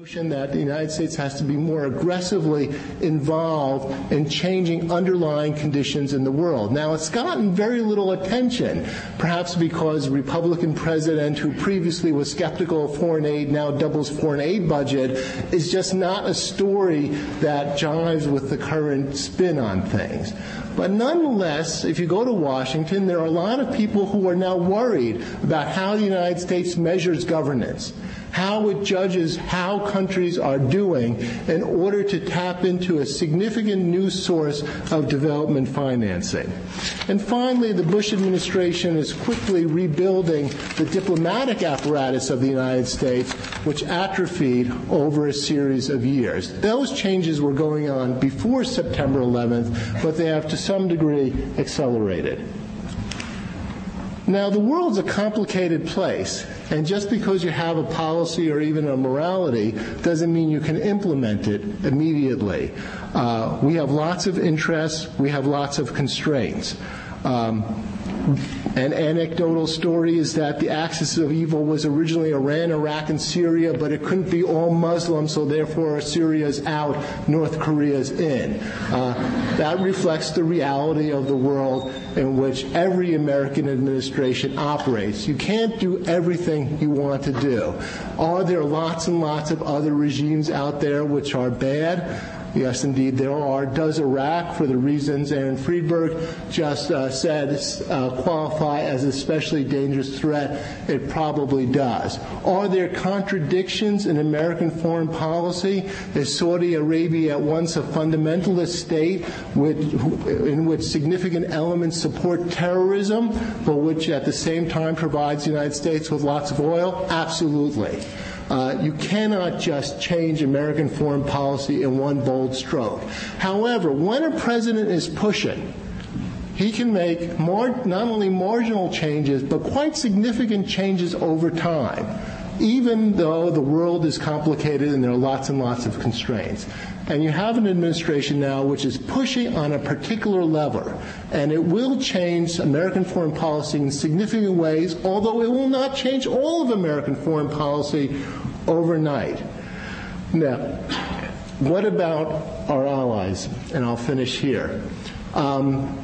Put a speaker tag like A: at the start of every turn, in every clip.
A: notion that the United States has to be more aggressively involved in changing underlying conditions in the world. Now, it's gotten very little attention, perhaps because Republican president, who previously was skeptical of foreign aid, now doubles foreign aid budget, is just not a story that jives with the current spin on things. But nonetheless, if you go to Washington, there are a lot of people who are now worried about how the United States measures governance how it judges how countries are doing in order to tap into a significant new source of development financing. And finally, the Bush administration is quickly rebuilding the diplomatic apparatus of the United States, which atrophied over a series of years. Those changes were going on before September 11th, but they have to some degree accelerated. Now, the world's a complicated place, and just because you have a policy or even a morality doesn't mean you can implement it immediately. Uh, we have lots of interests, we have lots of constraints. Um, an anecdotal story is that the axis of evil was originally Iran, Iraq, and Syria, but it couldn't be all Muslim, so therefore Syria's out, North Korea's in. Uh, that reflects the reality of the world in which every American administration operates. You can't do everything you want to do. Are there lots and lots of other regimes out there which are bad? Yes, indeed, there are. Does Iraq, for the reasons Aaron Friedberg just uh, said, uh, qualify as a especially dangerous threat? It probably does. Are there contradictions in American foreign policy? Is Saudi Arabia at once a fundamentalist state with, in which significant elements support terrorism, but which at the same time provides the United States with lots of oil? Absolutely. Uh, you cannot just change American foreign policy in one bold stroke. However, when a president is pushing, he can make not only marginal changes, but quite significant changes over time, even though the world is complicated and there are lots and lots of constraints. And you have an administration now which is pushing on a particular lever, and it will change American foreign policy in significant ways, although it will not change all of American foreign policy overnight. Now, what about our allies? And I'll finish here. Um,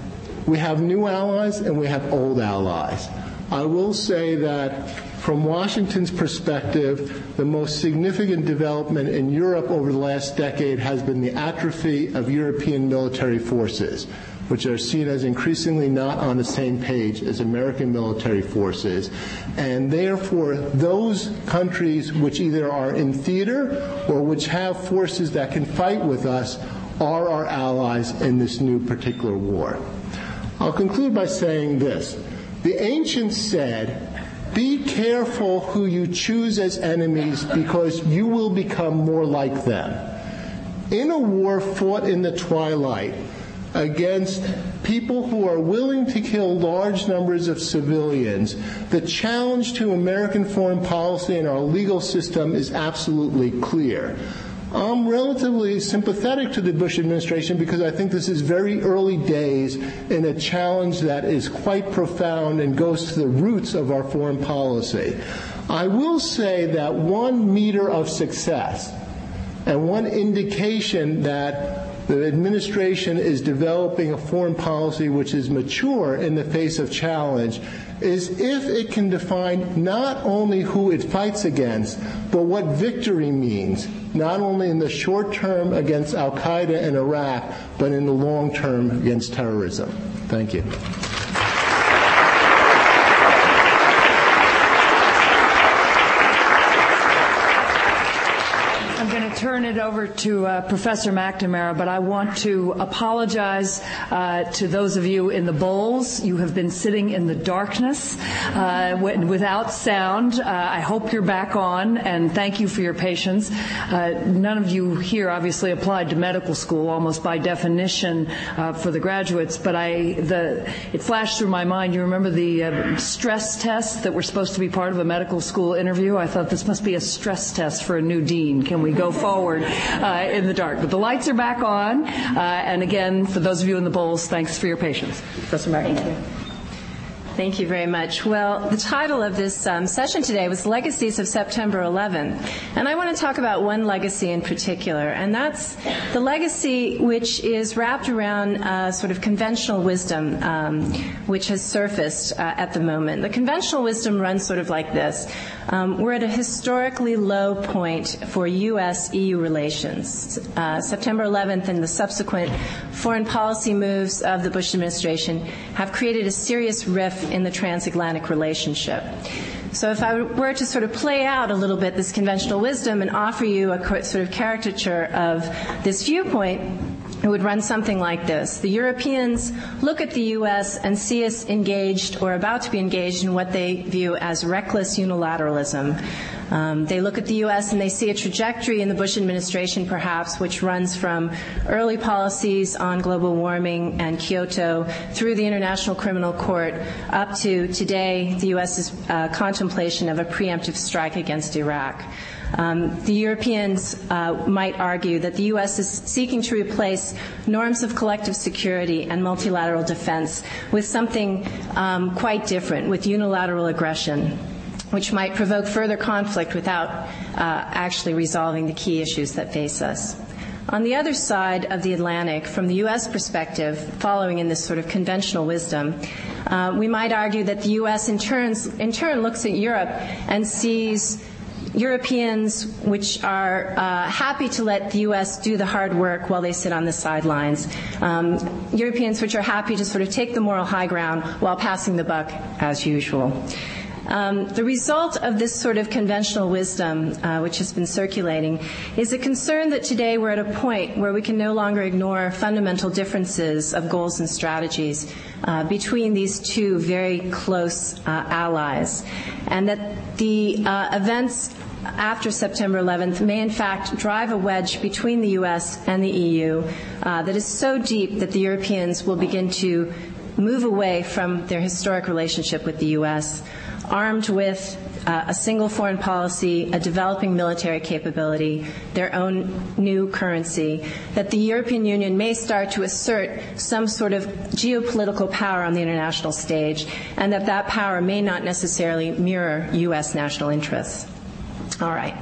A: we have new allies and we have old allies. I will say that from Washington's perspective, the most significant development in Europe over the last decade has been the atrophy of European military forces which are seen as increasingly not on the same page as American military forces. And therefore, those countries which either are in theater or which have forces that can fight with us are our allies in this new particular war. I'll conclude by saying this. The ancients said, be careful who you choose as enemies because you will become more like them. In a war fought in the twilight, against people who are willing to kill large numbers of civilians, the challenge to American foreign policy and our legal system is absolutely clear. I'm relatively sympathetic to the Bush administration because I think this is very early days in a challenge that is quite profound and goes to the roots of our foreign policy. I will say that one meter of success and one indication that the administration is developing a foreign policy which is mature in the face of challenge is if it can define not only who it fights against, but what victory means, not only in the short term against Al Qaeda in Iraq, but in the long term against terrorism. Thank you.
B: Turn it over to uh, Professor McNamara, but I want to apologize uh, to those of you in the bowls. You have been sitting in the darkness uh, without sound. Uh, I hope you're back on, and thank you for your patience. Uh, none of you here obviously applied to medical school, almost by definition uh, for the graduates, but I, the, it flashed through my mind. You remember the stress tests that were supposed to be part of a medical school interview? I thought this must be a stress test for a new dean. Can we go forward uh, in the dark. But the lights are back on. Uh, and again, for those of you in the bowls, thanks for your patience. Professor McNamara.
C: Thank you very much. Well, the title of this um, session today was Legacies of September 11. And I want to talk about one legacy in particular, and that's the legacy which is wrapped around uh, sort of conventional wisdom um, which has surfaced uh, at the moment. The conventional wisdom runs sort of like this. Um, we're at a historically low point for U.S. EU relations. Uh, September 11th and the subsequent foreign policy moves of the Bush administration have created a serious rift in the transatlantic relationship. So if I were to sort of play out a little bit this conventional wisdom and offer you a sort of caricature of this viewpoint, it would run something like this. The Europeans look at the U.S. and see us engaged or about to be engaged in what they view as reckless unilateralism. Um, they look at the U.S. and they see a trajectory in the Bush administration, perhaps, which runs from early policies on global warming and Kyoto through the International Criminal Court up to today, the U.S.'s uh, contemplation of a preemptive strike against Iraq. Um, the Europeans uh, might argue that the U.S. is seeking to replace norms of collective security and multilateral defense with something um, quite different, with unilateral aggression which might provoke further conflict without uh, actually resolving the key issues that face us. On the other side of the Atlantic, from the U.S. perspective, following in this sort of conventional wisdom, uh, we might argue that the U.S. In, in turn looks at Europe and sees Europeans which are uh, happy to let the U.S. do the hard work while they sit on the sidelines. Um, Europeans which are happy to sort of take the moral high ground while passing the buck as usual. Um, the result of this sort of conventional wisdom, uh, which has been circulating, is a concern that today we're at a point where we can no longer ignore fundamental differences of goals and strategies uh, between these two very close uh, allies, and that the uh, events after September 11th may in fact drive a wedge between the U.S. and the EU uh, that is so deep that the Europeans will begin to move away from their historic relationship with the U.S., armed with uh, a single foreign policy, a developing military capability, their own new currency, that the European Union may start to assert some sort of geopolitical power on the international stage, and that that power may not necessarily mirror U.S. national interests. All right.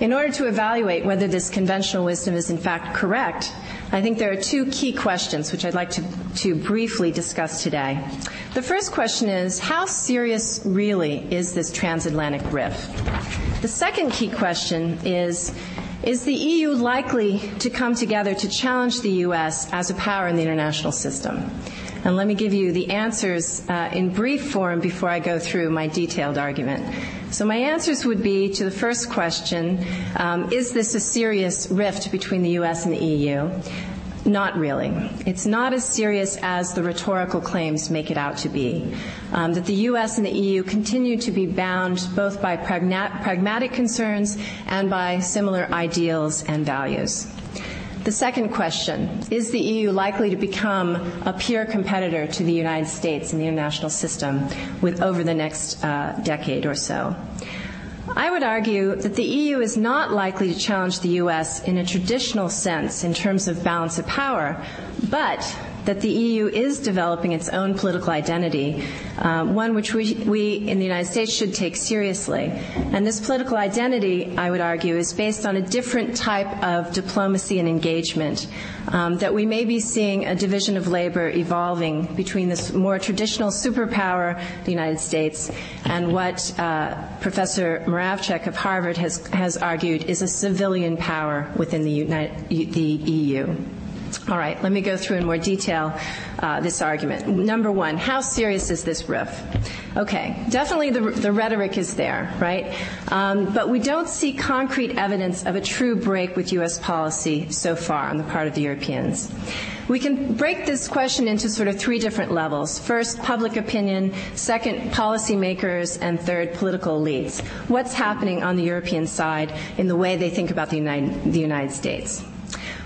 C: In order to evaluate whether this conventional wisdom is in fact correct, I think there are two key questions which I'd like to, to briefly discuss today. The first question is how serious really is this transatlantic rift? The second key question is is the EU likely to come together to challenge the U.S. as a power in the international system? And let me give you the answers uh, in brief form before I go through my detailed argument. So my answers would be to the first question, um, is this a serious rift between the U.S. and the EU? Not really. It's not as serious as the rhetorical claims make it out to be. Um, that the U.S. and the EU continue to be bound both by pragmatic concerns and by similar ideals and values. The second question Is the EU likely to become a peer competitor to the United States in the international system with, over the next uh, decade or so? I would argue that the EU is not likely to challenge the US in a traditional sense in terms of balance of power, but that the EU is developing its own political identity, uh, one which we, we in the United States should take seriously. And this political identity, I would argue, is based on a different type of diplomacy and engagement. Um, that we may be seeing a division of labor evolving between this more traditional superpower, the United States, and what uh, Professor Moravcsik of Harvard has, has argued is a civilian power within the, United, the EU. All right, let me go through in more detail uh, this argument. Number one, how serious is this rift? Okay, definitely the, the rhetoric is there, right? Um, but we don't see concrete evidence of a true break with U.S. policy so far on the part of the Europeans. We can break this question into sort of three different levels. First, public opinion. Second, policymakers. And third, political elites. What's happening on the European side in the way they think about the United, the United States?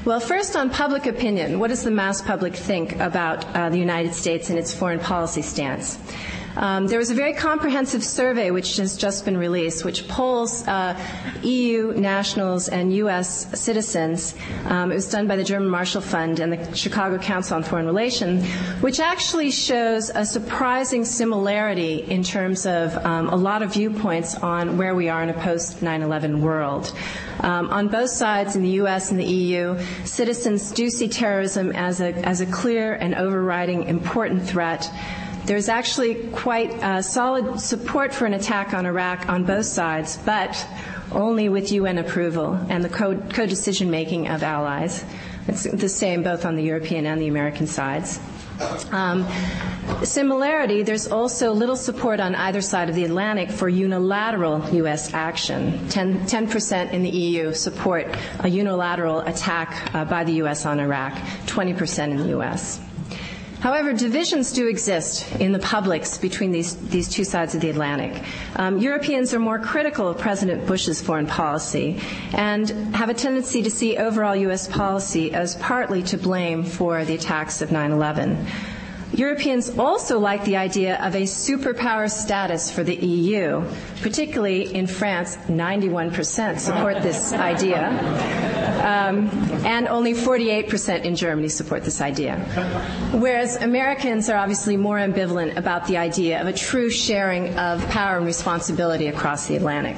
C: Well, first on public opinion, what does the mass public think about uh, the United States and its foreign policy stance? Um, there was a very comprehensive survey which has just been released, which polls uh, EU nationals and U.S. citizens. Um, it was done by the German Marshall Fund and the Chicago Council on Foreign Relations, which actually shows a surprising similarity in terms of um, a lot of viewpoints on where we are in a post 9 11 world. Um, on both sides, in the U.S. and the EU, citizens do see terrorism as a, as a clear and overriding important threat. There's actually quite uh, solid support for an attack on Iraq on both sides, but only with UN approval and the co decision making of allies. It's the same both on the European and the American sides. Um, similarity, there's also little support on either side of the Atlantic for unilateral U.S. action. 10, percent in the EU support a unilateral attack uh, by the U.S. on Iraq, 20% in the U.S. However, divisions do exist in the publics between these, these two sides of the Atlantic. Um, Europeans are more critical of President Bush's foreign policy and have a tendency to see overall U.S. policy as partly to blame for the attacks of 9 11. Europeans also like the idea of a superpower status for the EU. Particularly in France, 91% support this idea, um, and only 48% in Germany support this idea. Whereas Americans are obviously more ambivalent about the idea of a true sharing of power and responsibility across the Atlantic.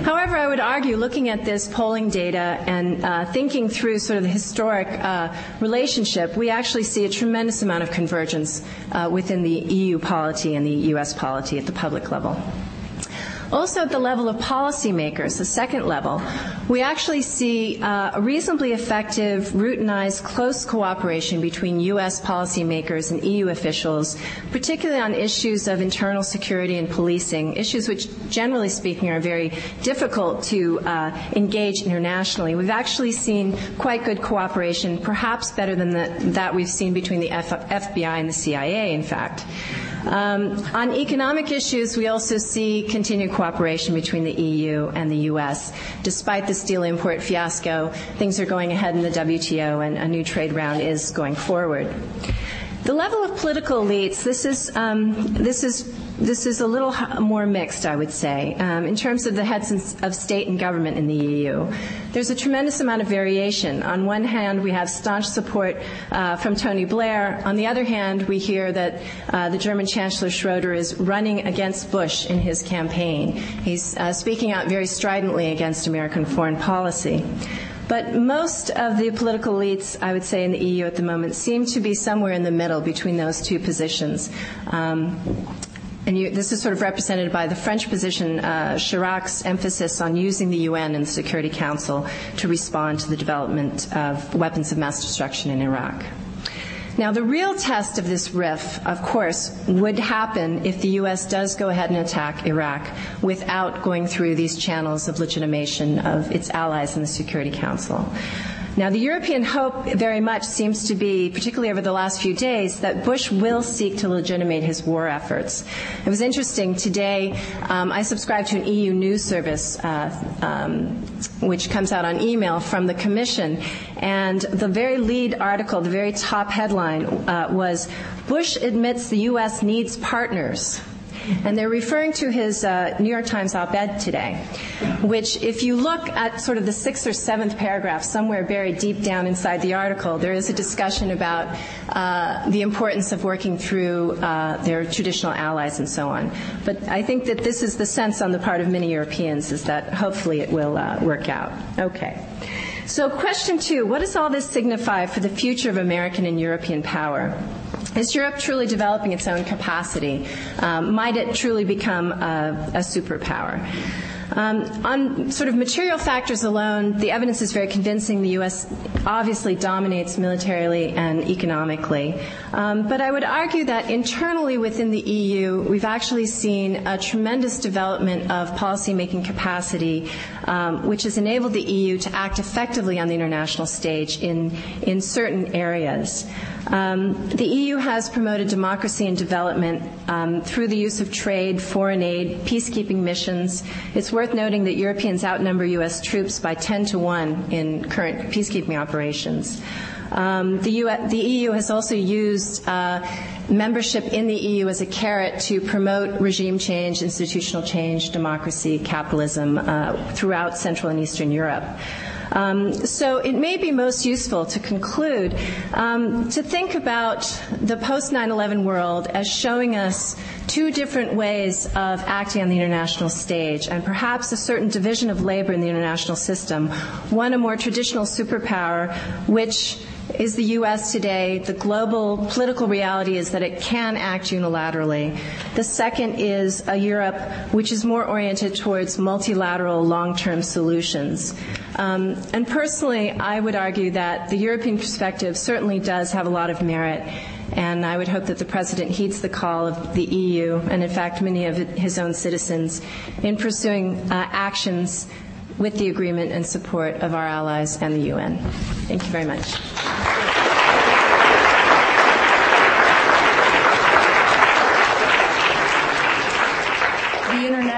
C: However, I would argue, looking at this polling data and uh, thinking through sort of the historic uh, relationship, we actually see a tremendous amount of convergence uh, within the EU polity and the U.S. polity at the public level. Also, at the level of policymakers, the second level, we actually see uh, a reasonably effective, routinized, close cooperation between U.S. policymakers and EU officials, particularly on issues of internal security and policing, issues which, generally speaking, are very difficult to uh, engage internationally. We've actually seen quite good cooperation, perhaps better than the, that we've seen between the F- FBI and the CIA, in fact. Um, on economic issues, we also see continued cooperation between the EU and the U.S. Despite the steel import fiasco, things are going ahead in the WTO and a new trade round is going forward. The level of political elites, this is, um, this is this is a little more mixed, I would say, um, in terms of the heads of state and government in the EU. There's a tremendous amount of variation. On one hand, we have staunch support uh, from Tony Blair. On the other hand, we hear that uh, the German Chancellor Schroeder is running against Bush in his campaign. He's uh, speaking out very stridently against American foreign policy. But most of the political elites, I would say, in the EU at the moment seem to be somewhere in the middle between those two positions. Um, and you, this is sort of represented by the French position, uh, Chirac's emphasis on using the UN and the Security Council to respond to the development of weapons of mass destruction in Iraq. Now, the real test of this rift, of course, would happen if the U.S. does go ahead and attack Iraq without going through these channels of legitimation of its allies in the Security Council. Now, the European hope very much seems to be, particularly over the last few days, that Bush will seek to legitimate his war efforts. It was interesting today. Um, I subscribe to an EU news service, uh, um, which comes out on email from the Commission, and the very lead article, the very top headline, uh, was Bush admits the U.S. needs partners. And they're referring to his uh, New York Times op ed today, which, if you look at sort of the sixth or seventh paragraph, somewhere buried deep down inside the article, there is a discussion about uh, the importance of working through uh, their traditional allies and so on. But I think that this is the sense on the part of many Europeans is that hopefully it will uh, work out. Okay. So, question two what does all this signify for the future of American and European power? Is Europe truly developing its own capacity? Um, might it truly become a, a superpower? Um, on sort of material factors alone, the evidence is very convincing. The U.S. obviously dominates militarily and economically. Um, but I would argue that internally within the EU, we've actually seen a tremendous development of policymaking capacity, um, which has enabled the EU to act effectively on the international stage in, in certain areas. Um, the EU has promoted democracy and development um, through the use of trade, foreign aid, peacekeeping missions. It's worked worth noting that Europeans outnumber U.S. troops by 10 to 1 in current peacekeeping operations. Um, the, US, the, EU has also used uh, membership in the EU as a carrot to promote regime change, institutional change, democracy, capitalism uh, throughout Central and Eastern Europe. Um, so it may be most useful to conclude um, to think about the post 9 11 world as showing us two different ways of acting on the international stage and perhaps a certain division of labor in the international system. One, a more traditional superpower, which is the U.S. today. The global political reality is that it can act unilaterally. The second is a Europe which is more oriented towards multilateral long-term solutions. Um, and personally, I would argue that the European perspective certainly does have a lot of merit. And I would hope that the President heeds the call of the EU and, in fact, many of his own citizens in pursuing uh, actions with the agreement and support of our allies and the UN. Thank you very much.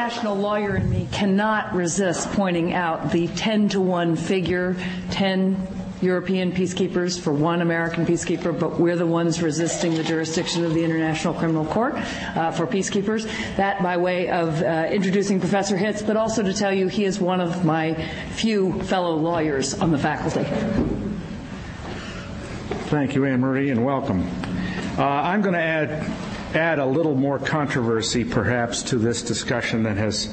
B: The international lawyer in me cannot resist pointing out the 10 to 1 figure 10 European peacekeepers for one American peacekeeper, but we're the ones resisting the jurisdiction of the International Criminal Court uh, for peacekeepers. That by way of uh, introducing Professor Hitz, but also to tell you he is one of my few fellow lawyers on the faculty.
D: Thank you, Anne Marie, and welcome. Uh, I'm going to add add a little more controversy, perhaps, to this discussion that has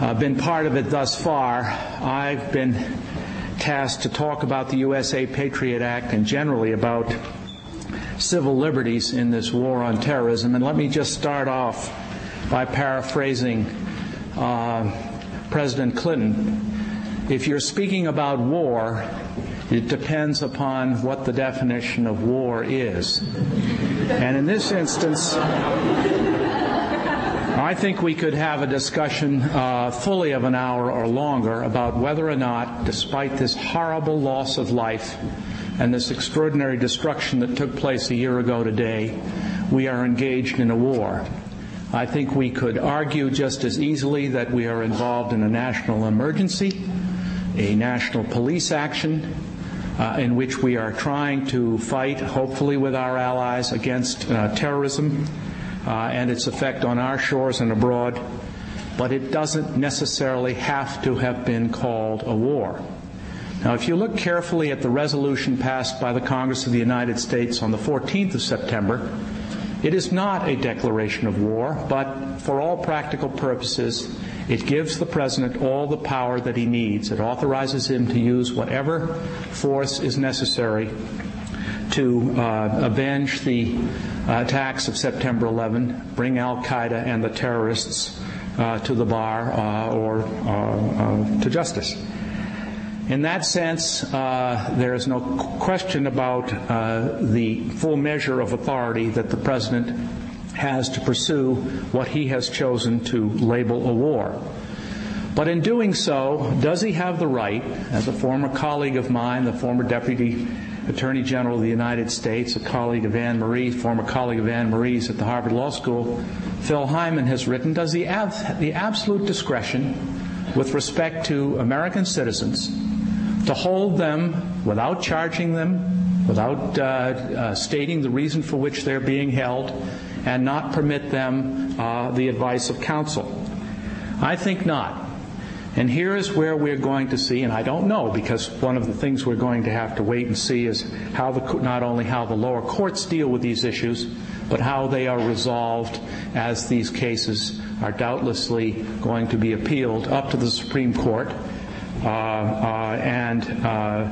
D: uh, been part of it thus far. I've been tasked to talk about the USA Patriot Act and generally about civil liberties in this war on terrorism. And let me just start off by paraphrasing uh, President Clinton. If you're speaking about war, it depends upon what the definition of war is. And in this instance, I think we could have a discussion uh, fully of an hour or longer about whether or not, despite this horrible loss of life and this extraordinary destruction that took place a year ago today, we are engaged in a war. I think we could argue just as easily that we are involved in a national emergency, a national police action, uh, in which we are trying to fight, hopefully with our allies, against uh, terrorism uh, and its effect on our shores and abroad, but it doesn't necessarily have to have been called a war. Now, if you look carefully at the resolution passed by the Congress of the United States on the 14th of September, it is not a declaration of war, but for all practical purposes, it gives the President all the power that he needs. It authorizes him to use whatever force is necessary to uh, avenge the uh, attacks of September 11, bring Al Qaeda and the terrorists uh, to the bar uh, or uh, to justice. In that sense, uh, there is no question about uh, the full measure of authority that the President has to pursue what he has chosen to label a war. But in doing so, does he have the right, as a former colleague of mine, the former Deputy Attorney General of the United States, a colleague of Anne Marie, former colleague of Anne Marie's at the Harvard Law School, Phil Heymann has written, does he have the absolute discretion with respect to American citizens to hold them without charging them, without uh, uh, stating the reason for which they're being held, and not permit them uh, the advice of counsel? I think not. And here is where we're going to see, and I don't know because one of the things we're going to have to wait and see is how the, not only how the lower courts deal with these issues, but how they are resolved as these cases are doubtlessly going to be appealed up to the Supreme Court. Uh, uh, and uh,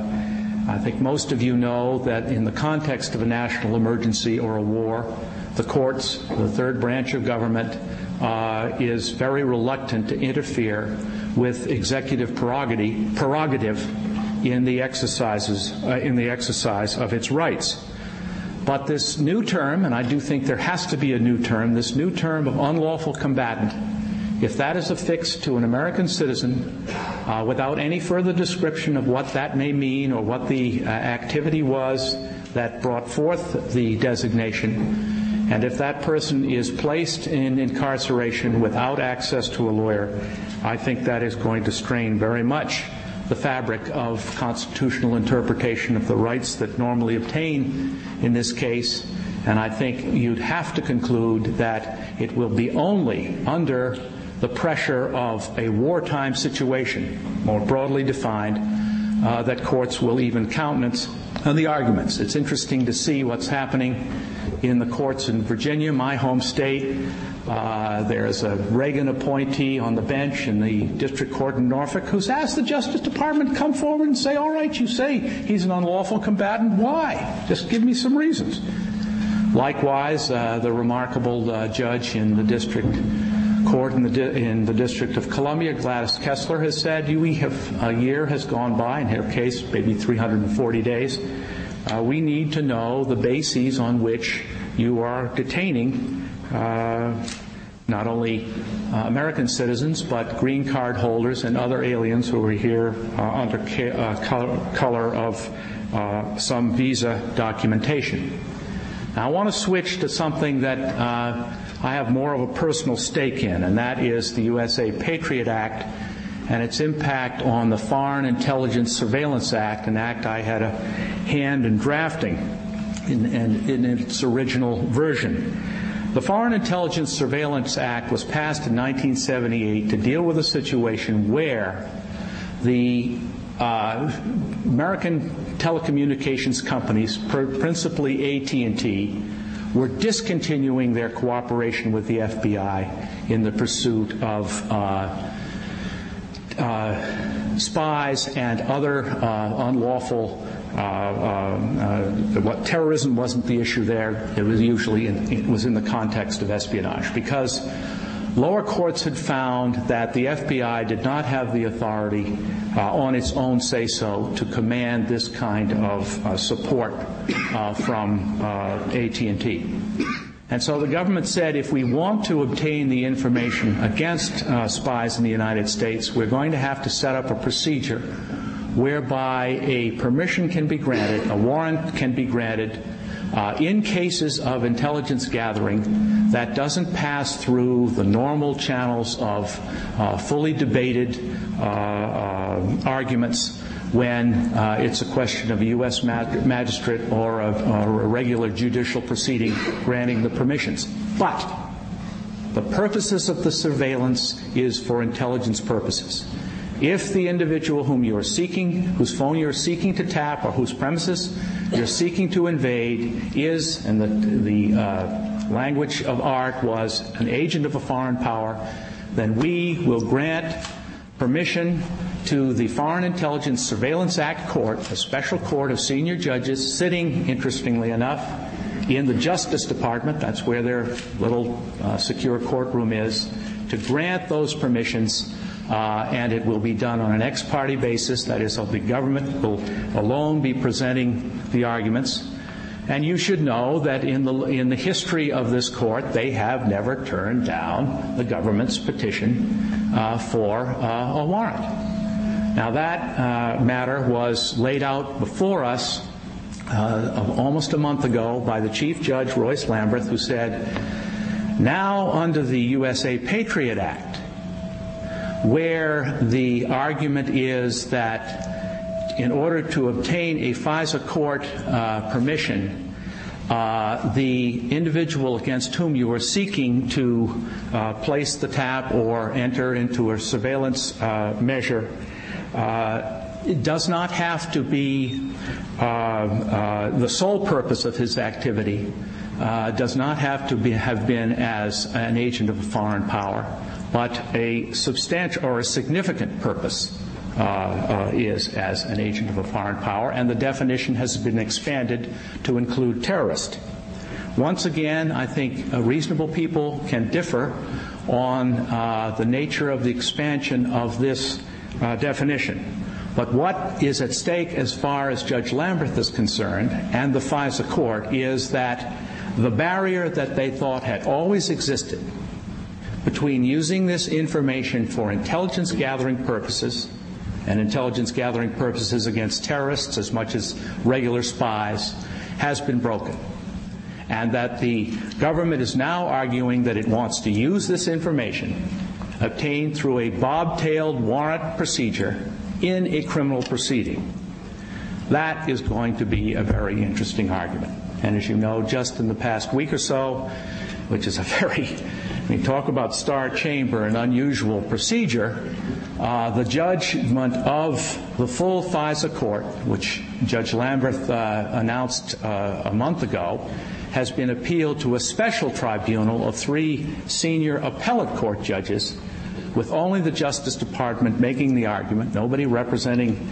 D: I think most of you know that in the context of a national emergency or a war, the courts, the third branch of government, uh, is very reluctant to interfere with executive prerogative, prerogative in the exercises uh, in the exercise of its rights. But this new term, and I do think there has to be a new term, this new term of unlawful combatant, if that is affixed to an American citizen uh, without any further description of what that may mean or what the uh, activity was that brought forth the designation, And if that person is placed in incarceration without access to a lawyer, I think that is going to strain very much the fabric of constitutional interpretation of the rights that normally obtain in this case. And I think you'd have to conclude that it will be only under the pressure of a wartime situation, more broadly defined, uh, that courts will even countenance on the arguments. It's interesting to see what's happening in the courts in Virginia, my home state. Uh, there's a Reagan appointee on the bench in the district court in Norfolk who's asked the Justice Department to come forward and say, all right, you say he's an unlawful combatant. Why? Just give me some reasons. Likewise, uh, the remarkable uh, judge in the district court in the, di- in the District of Columbia, Gladys Kessler, has said we have a year has gone by, in her case, maybe 340 days. Uh, we need to know the bases on which you are detaining uh, not only uh, American citizens, but green card holders and other aliens who are here under ca- color of some visa documentation. Now, I want to switch to something that uh, I have more of a personal stake in, and that is the USA Patriot Act and its impact on the Foreign Intelligence Surveillance Act, an act I had a hand in drafting in, in, in its original version. The Foreign Intelligence Surveillance Act was passed in 1978 to deal with a situation where the uh, American telecommunications companies, principally AT&T, were discontinuing their cooperation with the FBI in the pursuit of uh, uh, spies and other uh, unlawful uh, uh, what terrorism wasn't the issue there. It was usually in, it was in the context of espionage because lower courts had found that the FBI did not have the authority uh, on its own say so to command this kind of uh, support uh, from AT&T. And so the government said if we want to obtain the information against uh, spies in the United States, we're going to have to set up a procedure whereby a permission can be granted, a warrant can be granted uh, in cases of intelligence gathering that doesn't pass through the normal channels of uh, fully debated uh, uh arguments when uh, it's a question of a U.S. magistrate or a, or a regular judicial proceeding granting the permissions. But the purposes of the surveillance is for intelligence purposes. If the individual whom you are seeking, whose phone you're seeking to tap, or whose premises you're seeking to invade is, and the, the uh, language of art was, an agent of a foreign power, then we will grant permission to the Foreign Intelligence Surveillance Act Court, a special court of senior judges sitting, interestingly enough, in the Justice Department, that's where their little uh, secure courtroom is, to grant those permissions uh, and it will be done on an ex parte basis. That is, the government will alone be presenting the arguments. And you should know that in the, in the history of this court, they have never turned down the government's petition uh, for uh, a warrant. Now, that uh, matter was laid out before us uh, almost a month ago by the Chief Judge Royce Lamberth, who said, now under the USA Patriot Act, where the argument is that in order to obtain a FISA court uh, permission, uh, the individual against whom you are seeking to uh, place the tap or enter into a surveillance uh, measure uh, does not have to be uh, the sole purpose of his activity, does not have to be, have been as an agent of a foreign power but a substantial or a significant purpose uh, uh, is as an agent of a foreign power, and the definition has been expanded to include terrorist. Once again, I think uh, reasonable people can differ on uh, the nature of the expansion of this uh, definition. But what is at stake as far as Judge Lamberth is concerned and the FISA court is that the barrier that they thought had always existed between using this information for intelligence gathering purposes and intelligence gathering purposes against terrorists as much as regular spies has been broken. and that the government is now arguing that it wants to use this information obtained through a bobtailed warrant procedure in a criminal proceeding. That is going to be a very interesting argument. And as you know, just in the past week or so, which is a very, we talk about star chamber, an unusual procedure, uh, the judgment of the full FISA court, which Judge Lamberth uh, announced uh, a month ago, has been appealed to a special tribunal of three senior appellate court judges, with only the Justice Department making the argument, nobody representing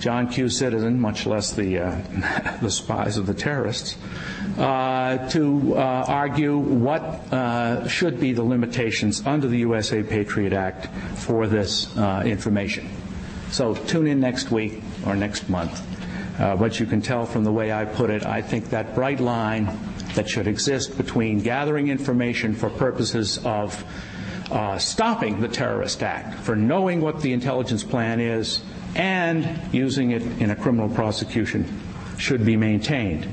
D: John Q. Citizen, much less the, uh, the spies of the terrorists, uh, to uh, argue what uh, should be the limitations under the USA Patriot Act for this uh, information. So tune in next week or next month. Uh, but you can tell from the way I put it, I think that bright line that should exist between gathering information for purposes of uh, stopping the terrorist act, for knowing what the intelligence plan is, and using it in a criminal prosecution should be maintained.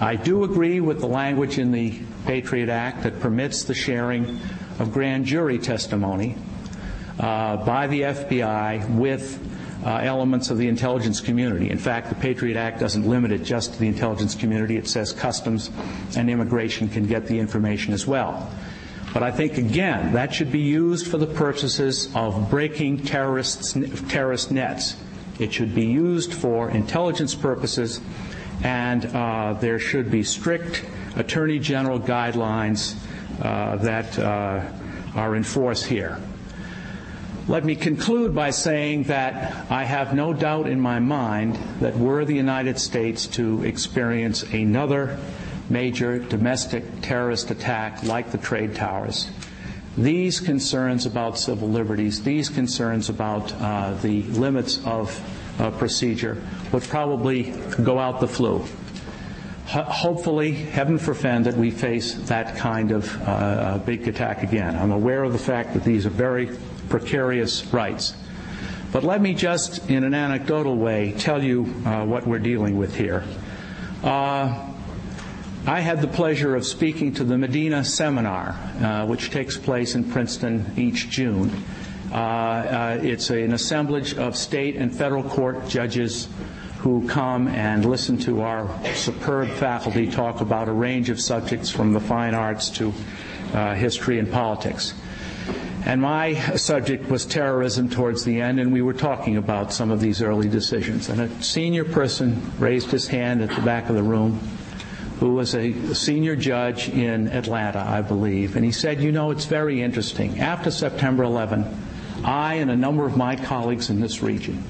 D: I do agree with the language in the Patriot Act that permits the sharing of grand jury testimony uh, by the FBI with uh, elements of the intelligence community. In fact, the Patriot Act doesn't limit it just to the intelligence community. It says customs and immigration can get the information as well. But I think, again, that should be used for the purposes of breaking terrorist nets. It should be used for intelligence purposes, and uh, there should be strict Attorney General guidelines uh, that uh, are in force here. Let me conclude by saying that I have no doubt in my mind that were the United States to experience another major domestic terrorist attack like the trade towers, these concerns about civil liberties, these concerns about uh, the limits of uh, procedure would probably go out the flue. Hopefully, heaven forfend that we face that kind of uh, big attack again. I'm aware of the fact that these are very precarious rights. But let me just, in an anecdotal way, tell you uh, what we're dealing with here. Uh, I had the pleasure of speaking to the Medina Seminar, uh, which takes place in Princeton each June. Uh, uh, it's a, an assemblage of state and federal court judges who come and listen to our superb faculty talk about a range of subjects from the fine arts to uh, history and politics. And my subject was terrorism towards the end, and we were talking about some of these early decisions. And a senior person raised his hand at the back of the room who was a senior judge in Atlanta, I believe, and he said, You know, it's very interesting. After September 11, I and a number of my colleagues in this region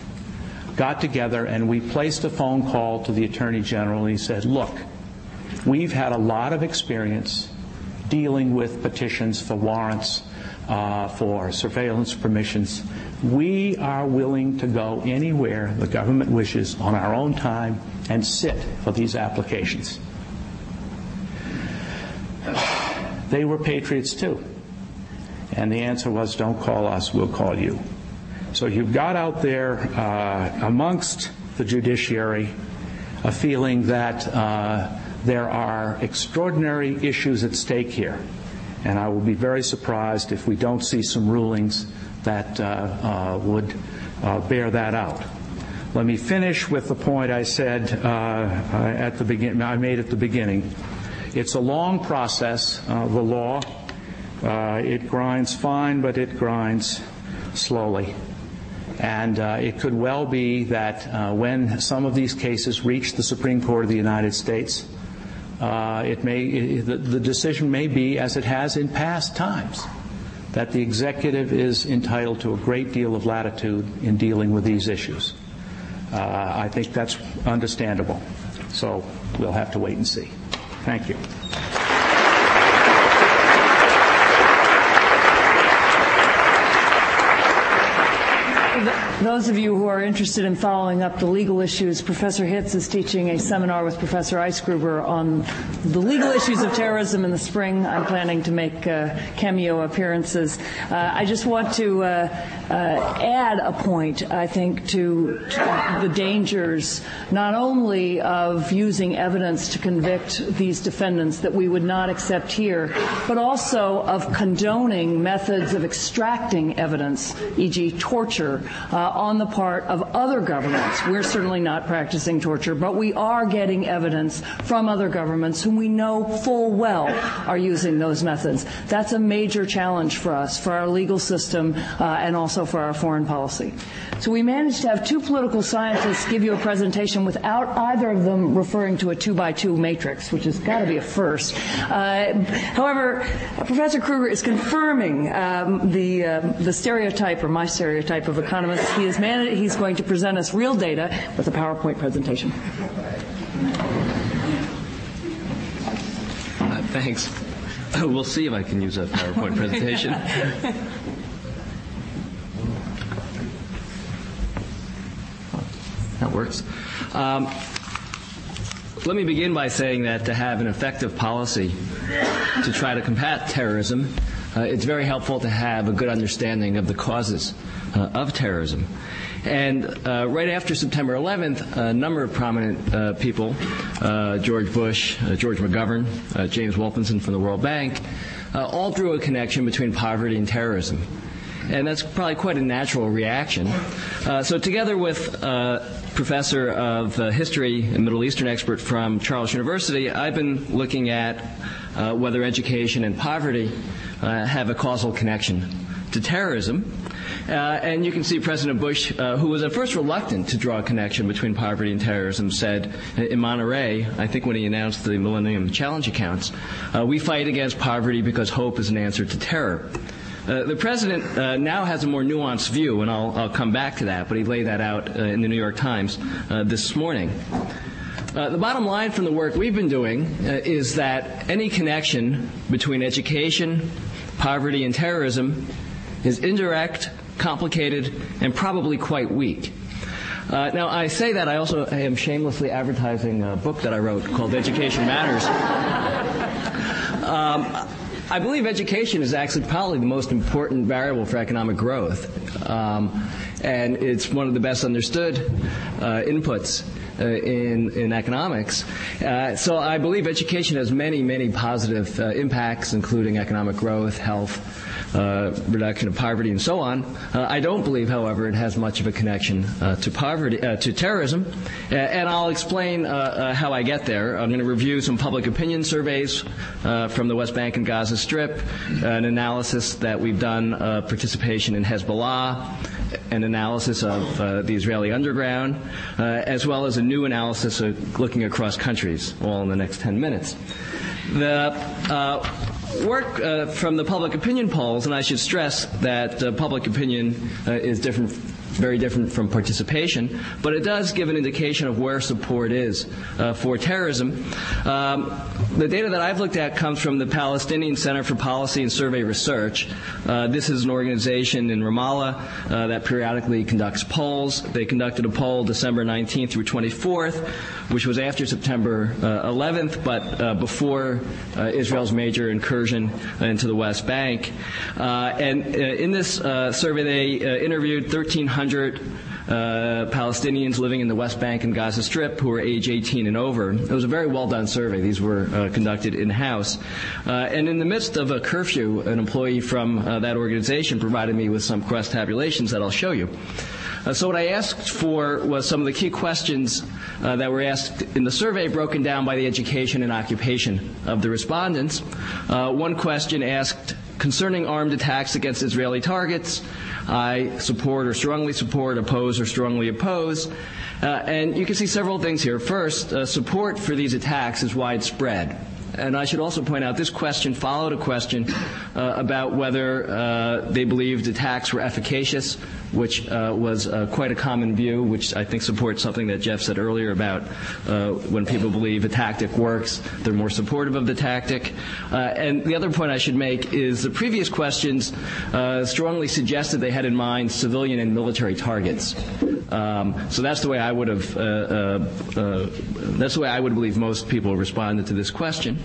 D: got together and we placed a phone call to the Attorney General, and he said, Look, we've had a lot of experience dealing with petitions for warrants, uh, for surveillance permissions. We are willing to go anywhere the government wishes on our own time and sit for these applications. They were patriots too. And the answer was, don't call us, we'll call you. So you've got out there uh, amongst the judiciary a feeling that uh, there are extraordinary issues at stake here. And I will be very surprised if we don't see some rulings that uh, uh would uh, bear that out. Let me finish with the point I said uh, at the begin- I made at the beginning. It's a long process, uh, the law. Uh, it grinds fine, but it grinds slowly. And uh, it could well be that uh, when some of these cases reach the Supreme Court of the United States, uh, it may, it, the, the decision may be, as it has in past times, that the executive is entitled to a great deal of latitude in dealing with these issues. Uh, I think that's understandable. So we'll have to wait and see. Thank you.
B: Those of you who are interested in following up the legal issues, Professor Hitz is teaching a seminar with Professor Eisgruber on the legal issues of terrorism in the spring. I'm planning to make uh, cameo appearances. Uh, I just want to uh, uh add a point, I think, to, to the dangers not only of using evidence to convict these defendants that we would not accept here, but also of condoning methods of extracting evidence, e.g., torture, uh, on the part of other governments. We're certainly not practicing torture, but we are getting evidence from other governments whom we know full well are using those methods. That's a major challenge for us, for our legal system, uh, and also for our foreign policy. So we managed to have two political scientists give you a presentation without either of them referring to a two by two matrix, which has got to be a first. Uh, however, Professor Krueger is confirming um, the um, the stereotype or my stereotype of economists. He is man- he's going to present us real data with a PowerPoint presentation.
E: Uh, thanks. We'll see if I can use a PowerPoint presentation. that works. Um, let me begin by saying that to have an effective policy to try to combat terrorism, uh, it's very helpful to have a good understanding of the causes of terrorism. And uh, right after September 11th, a number of prominent uh, people, uh, George Bush, uh, George McGovern, James Wolfensohn from the World Bank, all drew a connection between poverty and terrorism and that's probably quite a natural reaction. Uh, so, together with uh, professor of uh, history and Middle Eastern expert from Charles University, I've been looking at uh, whether education and poverty uh, have a causal connection to terrorism. Uh, and you can see President Bush, uh, who was at first reluctant to draw a connection between poverty and terrorism, said in Monterey, I think when he announced the Millennium Challenge accounts, uh, we fight against poverty because hope is an answer to terror. Uh, the president uh, now has a more nuanced view, and I'll, I'll, come back to that, but he laid that out uh, in the New York Times uh, this morning. Uh, the bottom line from the work we've been doing is that any connection between education, poverty, and terrorism is indirect, complicated, and probably quite weak. Uh, now, I say that I also am shamelessly advertising a book that I wrote called Education Matters. Um, I believe education is actually probably the most important variable for economic growth. Um, and it's one of the best understood uh, inputs uh, in, in economics. Uh, so I believe education has many, many positive uh, impacts, including economic growth, health, reduction of poverty, and so on. Uh, I don't believe, however, it has much of a connection uh, to poverty, to terrorism, and I'll explain how I get there. I'm going to review some public opinion surveys from the West Bank and Gaza Strip, an analysis that we've done participation in Hezbollah, an analysis of uh, the Israeli underground, uh, as well as a new analysis looking across countries, all in the next 10 minutes. The uh, work uh, from the public opinion polls, and I should stress that uh, public opinion uh, is different very different from participation, but it does give an indication of where support is uh, for terrorism. Um, the data that I've looked at comes from the Palestinian Center for Policy and Survey Research. Uh, this is an organization in Ramallah uh, that periodically conducts polls. They conducted a poll December 19th through 24th, which was after September 11th, uh, but uh, before uh, Israel's major incursion into the West Bank. and in this survey, they interviewed 1,300 100 uh, Palestinians living in the West Bank and Gaza Strip who were age 18 and over. It was a very well done survey. These were uh, conducted in house. Uh, and in the midst of a curfew, an employee from uh, that organization provided me with some cross tabulations that I'll show you. Uh, so what I asked for was some of the key questions uh, that were asked in the survey broken down by the education and occupation of the respondents. one question asked concerning armed attacks against Israeli targets. I support or strongly support, oppose or strongly oppose. Uh, and you can see several things here. First, uh, support for these attacks is widespread. And I should also point out this question followed a question uh, about whether uh, they believed attacks were efficacious which uh, was uh, quite a common view, which I think supports something that Jeff said earlier about uh, when people believe a tactic works, they're more supportive of the tactic. Uh, and the other point I should make is the previous questions strongly suggested they had in mind civilian and military targets. Um, so that's the way I would have. Uh, that's the way I would believe most people responded to this question.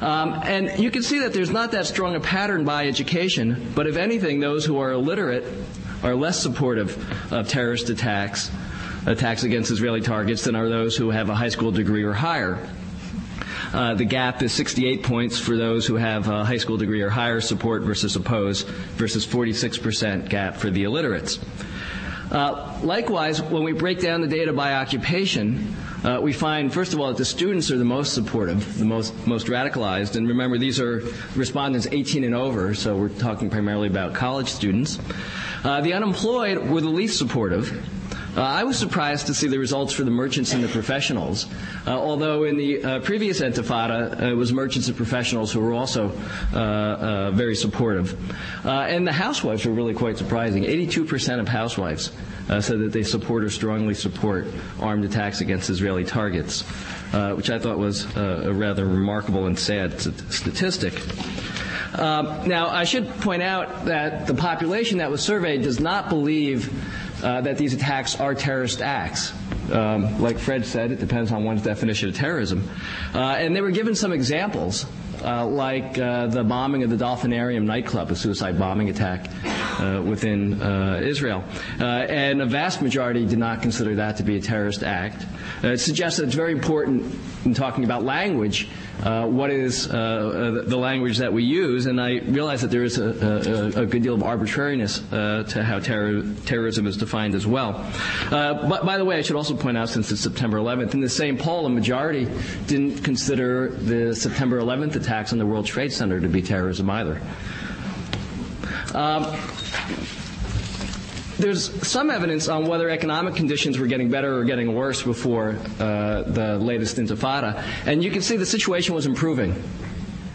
E: Um, and you can see that there's not that strong a pattern by education, but if anything, those who are illiterate are less supportive of terrorist attacks, attacks against Israeli targets, than are those who have a high school degree or higher. Uh, the gap is 68 points for those who have a high school degree or higher support versus oppose, versus 46% gap for the illiterates. Uh, likewise, when we break down the data by occupation, uh, we find, first of all, that the students are the most supportive, the most, most radicalized. And remember, these are respondents 18 and over, so we're talking primarily about college students. Uh, the unemployed were the least supportive. Uh, I was surprised to see the results for the merchants and the professionals, uh, although in the uh, previous Intifada, uh, it was merchants and professionals who were also uh, uh, very supportive. and the housewives were really quite surprising. 82% of housewives said that they support or strongly support armed attacks against Israeli targets, which I thought was a rather remarkable and sad statistic. Now, I should point out that the population that was surveyed does not believe uh, that these attacks are terrorist acts. Um, like Fred said, it depends on one's definition of terrorism. Uh, and they were given some examples, uh, like uh, the bombing of the Dolphinarium nightclub, a suicide bombing attack uh, within uh, Israel. and a vast majority did not consider that to be a terrorist act. it suggests that it's very important in talking about language uh, what is uh, uh, the language that we use, and I realize that there is a, a, a good deal of arbitrariness uh, to how terror, terrorism is defined as well. Uh, but by the way, I should also point out, since it's September 11th, in the same poll, a majority didn't consider the September 11th attacks on the World Trade Center to be terrorism either. Um, there's some evidence on whether economic conditions were getting better or getting worse before uh, the latest intifada. And you can see the situation was improving.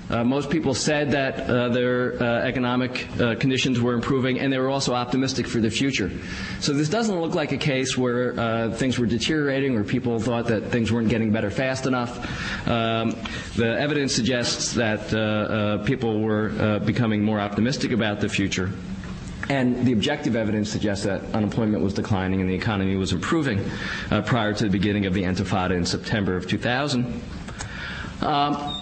E: Uh, most people said that uh, their uh, economic uh, conditions were improving, and they were also optimistic for the future. So this doesn't look like a case where uh, things were deteriorating or people thought that things weren't getting better fast enough. Um, the evidence suggests that uh, people were becoming more optimistic about the future. And the objective evidence suggests that unemployment was declining and the economy was improving uh, prior to the beginning of the Intifada in September of 2000. Um,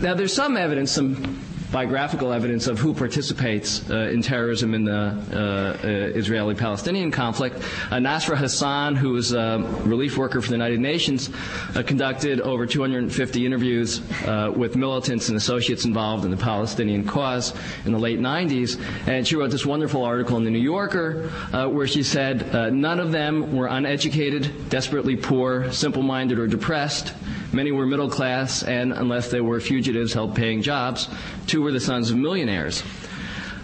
E: now, there's some evidence, some biographical evidence of who participates uh, in terrorism in the uh, uh Israeli-Palestinian conflict. Uh, Nasra Hassan, who is a relief worker for the United Nations, uh, conducted over 250 interviews with militants and associates involved in the Palestinian cause in the late 90s, and she wrote this wonderful article in the New Yorker where she said none of them were uneducated, desperately poor, simple-minded, or depressed. Many were middle class, and unless they were fugitives held paying jobs, two were the sons of millionaires.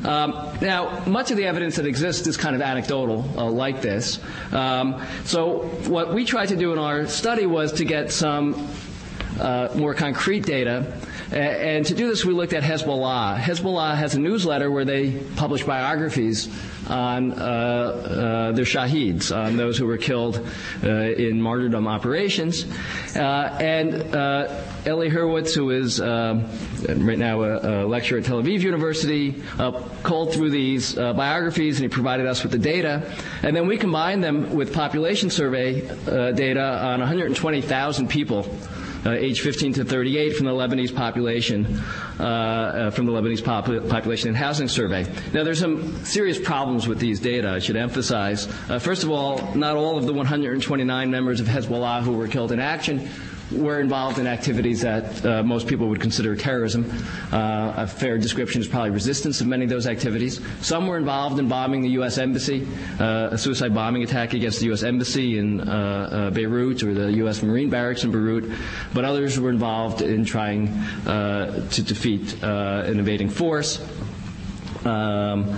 E: Um, now, much of the evidence that exists is kind of anecdotal, uh, like this. Um, so, what we tried to do in our study was to get some uh, more concrete data. And to do this, we looked at Hezbollah. Hezbollah has a newsletter where they publish biographies on uh, uh, their shaheeds, on those who were killed uh, in martyrdom operations. Uh, and uh, Eli Hurvitz, who is uh, right now a, a, lecturer at Tel Aviv University, culled through these biographies and he provided us with the data. And then we combined them with population survey data on 120,000 people uh, age 15 to 38 from the Lebanese population, uh, uh, from the Lebanese pop- population and housing survey. Now, there's some serious problems with these data. I should emphasize. Uh, first of all, not all of the 129 members of Hezbollah who were killed in action were involved in activities that uh, most people would consider terrorism. Uh, a fair description is probably resistance of many of those activities. Some were involved in bombing the U.S. Embassy, uh, a suicide bombing attack against the U.S. Embassy in uh, uh, Beirut or the U.S. Marine barracks in Beirut, but others were involved in trying uh, to defeat an invading force. Um,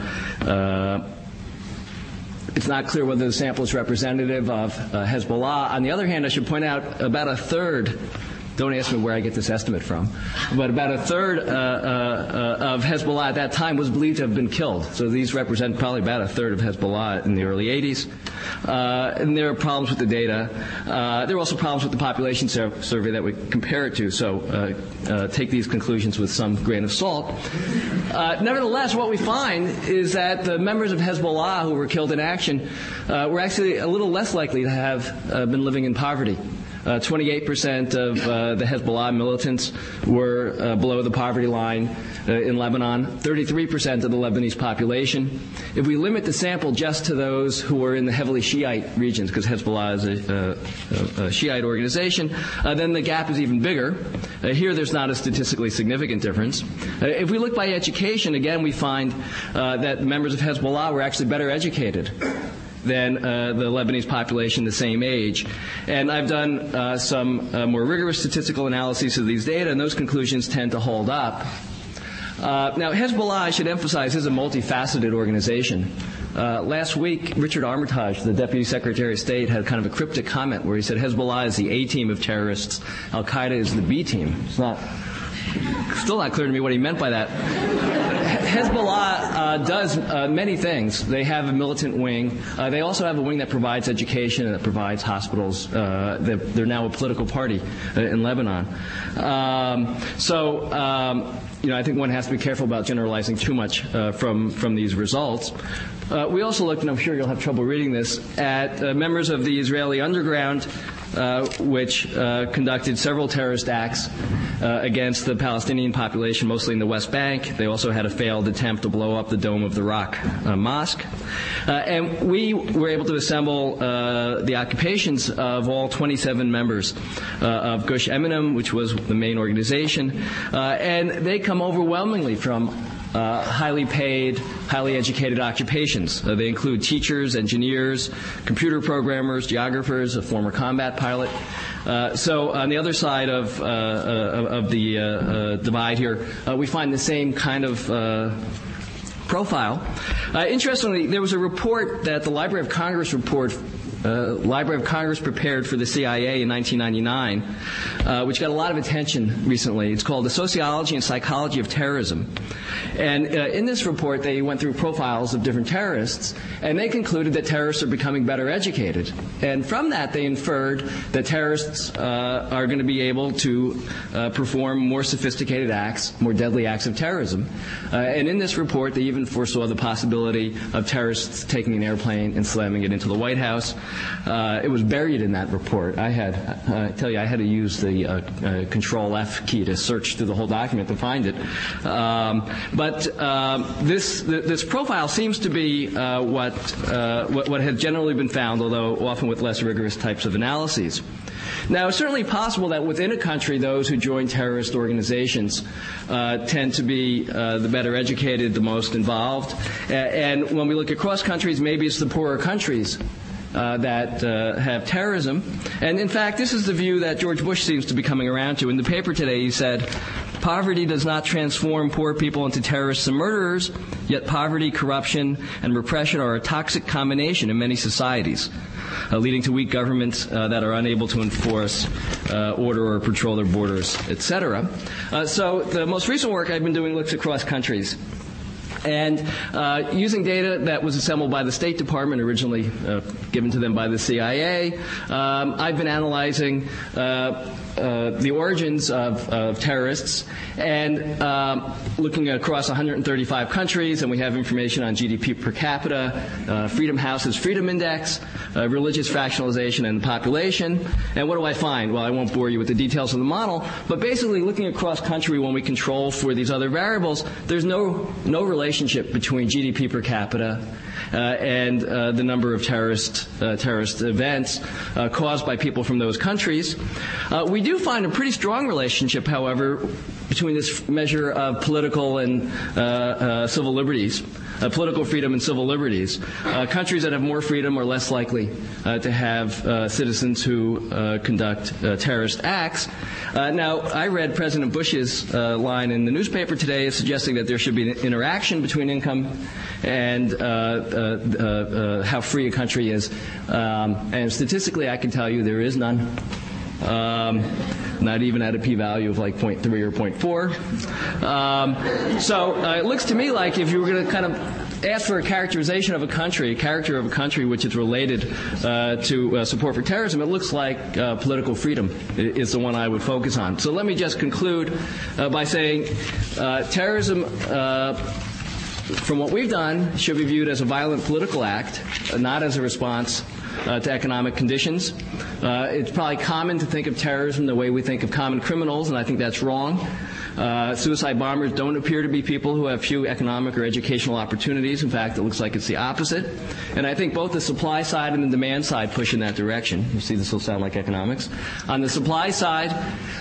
E: it's not clear whether the sample is representative of uh, Hezbollah. On the other hand, I should point out about a third Don't ask me where I get this estimate from. But about a third uh, uh, of Hezbollah at that time was believed to have been killed. So these represent probably about a third of Hezbollah in the early 80s. and there are problems with the data. there are also problems with the population sur- survey that we compare it to. So take these conclusions with some grain of salt. nevertheless, what we find is that the members of Hezbollah who were killed in action uh, were actually a little less likely to have uh, been living in poverty. Uh, 28% of uh, the Hezbollah militants were uh, below the poverty line uh, in Lebanon, 33% of the Lebanese population. If we limit the sample just to those who are in the heavily Shiite regions, because Hezbollah is a, a, a Shiite organization, then the gap is even bigger. here, there's not a statistically significant difference. if we look by education, again, we find that members of Hezbollah were actually better educated than uh, the Lebanese population the same age. And I've done uh, some uh, more rigorous statistical analyses of these data, and those conclusions tend to hold up. Uh, now, Hezbollah, I should emphasize, is a multifaceted organization. Uh, last week, Richard Armitage, the Deputy Secretary of State, had kind of a cryptic comment where he said Hezbollah is the A team of terrorists, Al Qaeda is the B team. It's not still not clear to me what he meant by that. Hezbollah uh, does uh, many things. They have a militant wing. Uh, they also have a wing that provides education and that provides hospitals. Uh, they're, they're, now a political party uh, in Lebanon. Um, so, um, you know, I think one has to be careful about generalizing too much uh, from from these results. we also looked, and I'm sure you'll have trouble reading this, at members of the Israeli underground uh, which uh, conducted several terrorist acts uh, against the Palestinian population, mostly in the West Bank. They also had a failed attempt to blow up the Dome of the Rock uh, mosque. Uh, and we were able to assemble the occupations of all 27 members of Gush Emunim, which was the main organization. and they come overwhelmingly from uh, highly paid, highly educated occupations. Uh, they include teachers, engineers, computer programmers, geographers, a former combat pilot. Uh, so on the other side of, uh, uh, of the uh, divide here, we find the same kind of profile. interestingly, there was a report that the Library of Congress report uh, Library of Congress prepared for the CIA in 1999, uh, which got a lot of attention recently. It's called The Sociology and Psychology of Terrorism. And uh, in this report, they went through profiles of different terrorists, and they concluded that terrorists are becoming better educated. And from that, they inferred that terrorists uh, are going to be able to uh, perform more sophisticated acts, more deadly acts of terrorism. Uh, and in this report, they even foresaw the possibility of terrorists taking an airplane and slamming it into the White House. Uh, it was buried in that report. I had, I tell you, I had to use the uh, Control F key to search through the whole document to find it. Um, but um, this this profile seems to be uh, what, uh, what, what had generally been found, although often with less rigorous types of analyses. Now, it's certainly possible that within a country, those who join terrorist organizations uh, tend to be uh, the better educated, the most involved. and when we look across countries, maybe it's the poorer countries uh, that uh, have terrorism. And in fact, this is the view that George Bush seems to be coming around to. In the paper today, he said, Poverty does not transform poor people into terrorists and murderers, yet poverty, corruption, and repression are a toxic combination in many societies, uh, leading to weak governments uh, that are unable to enforce uh, order or patrol their borders, etc. Uh, so the most recent work I've been doing looks across countries. And uh, using data that was assembled by the State Department, originally uh, given to them by the CIA, um, I've been analyzing uh, uh, the origins of, of, terrorists and um, looking across 135 countries, and we have information on GDP per capita, uh, Freedom House's Freedom Index, uh, religious fractionalization and the population. And what do I find? Well, I won't bore you with the details of the model, but basically looking across country when we control for these other variables, there's no, no relationship between GDP per capita Uh, and uh, the number of terrorist uh, terrorist events uh, caused by people from those countries. Uh, we do find a pretty strong relationship, however, between this measure of political and civil liberties. Uh, political freedom and civil liberties. Uh, countries that have more freedom are less likely uh, to have citizens who conduct terrorist acts. now, I read President Bush's line in the newspaper today suggesting that there should be an interaction between income and uh, uh, uh, how free a country is. Um, and statistically, I can tell you there is none. Um, not even at a p-value of like 0.3 or 0.4. Um, so uh, it looks to me like if you were going to kind of ask for a characterization of a country, a character of a country which is related uh, to uh, support for terrorism, it looks like uh, political freedom is the one I would focus on. So let me just conclude uh, by saying uh, terrorism from what we've done, should be viewed as a violent political act, not as a response uh, to economic conditions. Uh, it's probably common to think of terrorism the way we think of common criminals, and I think that's wrong. Uh, suicide bombers don't appear to be people who have few economic or educational opportunities. In fact, it looks like it's the opposite. And I think both the supply side and the demand side push in that direction. You see, this will sound like economics. On the supply side,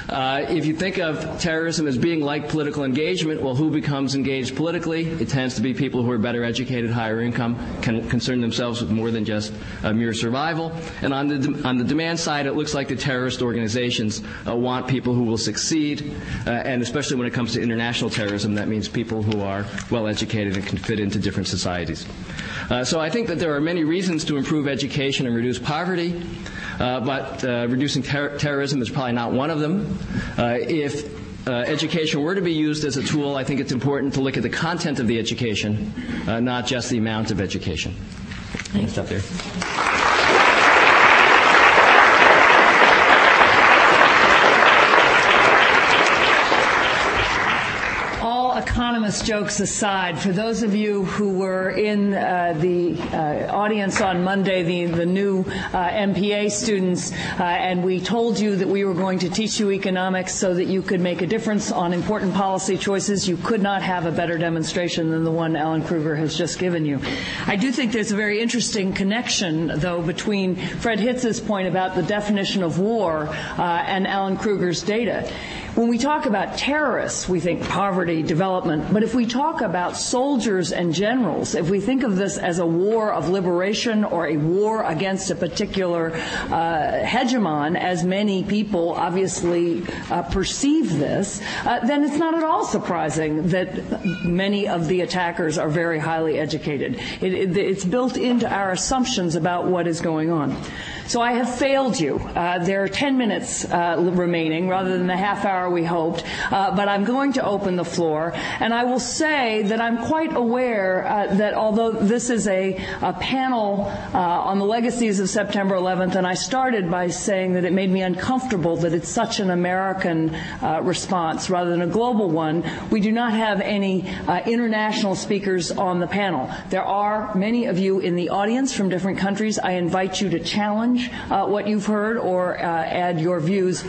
E: uh, if you think of terrorism as being like political engagement, well, who becomes engaged politically? It tends to be people who are better educated, higher income, can concern themselves with more than just mere survival. And on the de- on the demand side, it looks like the terrorist organizations uh, want people who will succeed, uh, and especially especially when it comes to international terrorism, that means people who are well educated and can fit into different societies. Uh, so I think that there are many reasons to improve education and reduce poverty, uh, but uh, reducing ter- terrorism is probably not one of them. Uh, if uh, education were to be used as a tool, I think it's important to look at the content of the education, uh, not just the amount of education. Thanks. Stop there.
B: Economist jokes aside, for those of you who were in uh, the uh, audience on Monday, the, the new uh, MPA students, uh, and we told you that we were going to teach you economics so that you could make a difference on important policy choices, you could not have a better demonstration than the one Alan Krueger has just given you. I do think there's a very interesting connection, though, between Fred Hitz's point about the definition of war uh, and Alan Krueger's data. When we talk about terrorists, we think poverty, development. But if we talk about soldiers and generals, if we think of this as a war of liberation or a war against a particular uh, hegemon, as many people obviously uh, perceive this, uh, then it's not at all surprising that many of the attackers are very highly educated. It, it, it's built into our assumptions about what is going on. So I have failed you. Uh, there are 10 minutes uh, remaining rather than the half hour we hoped, uh, but I'm going to open the floor. And I will say that I'm quite aware uh, that although this is a, a panel uh, on the legacies of September 11th, and I started by saying that it made me uncomfortable that it's such an American uh, response rather than a global one, we do not have any international speakers on the panel. There are many of you in the audience from different countries. I invite you to challenge challenge uh, what you've heard or uh, add your views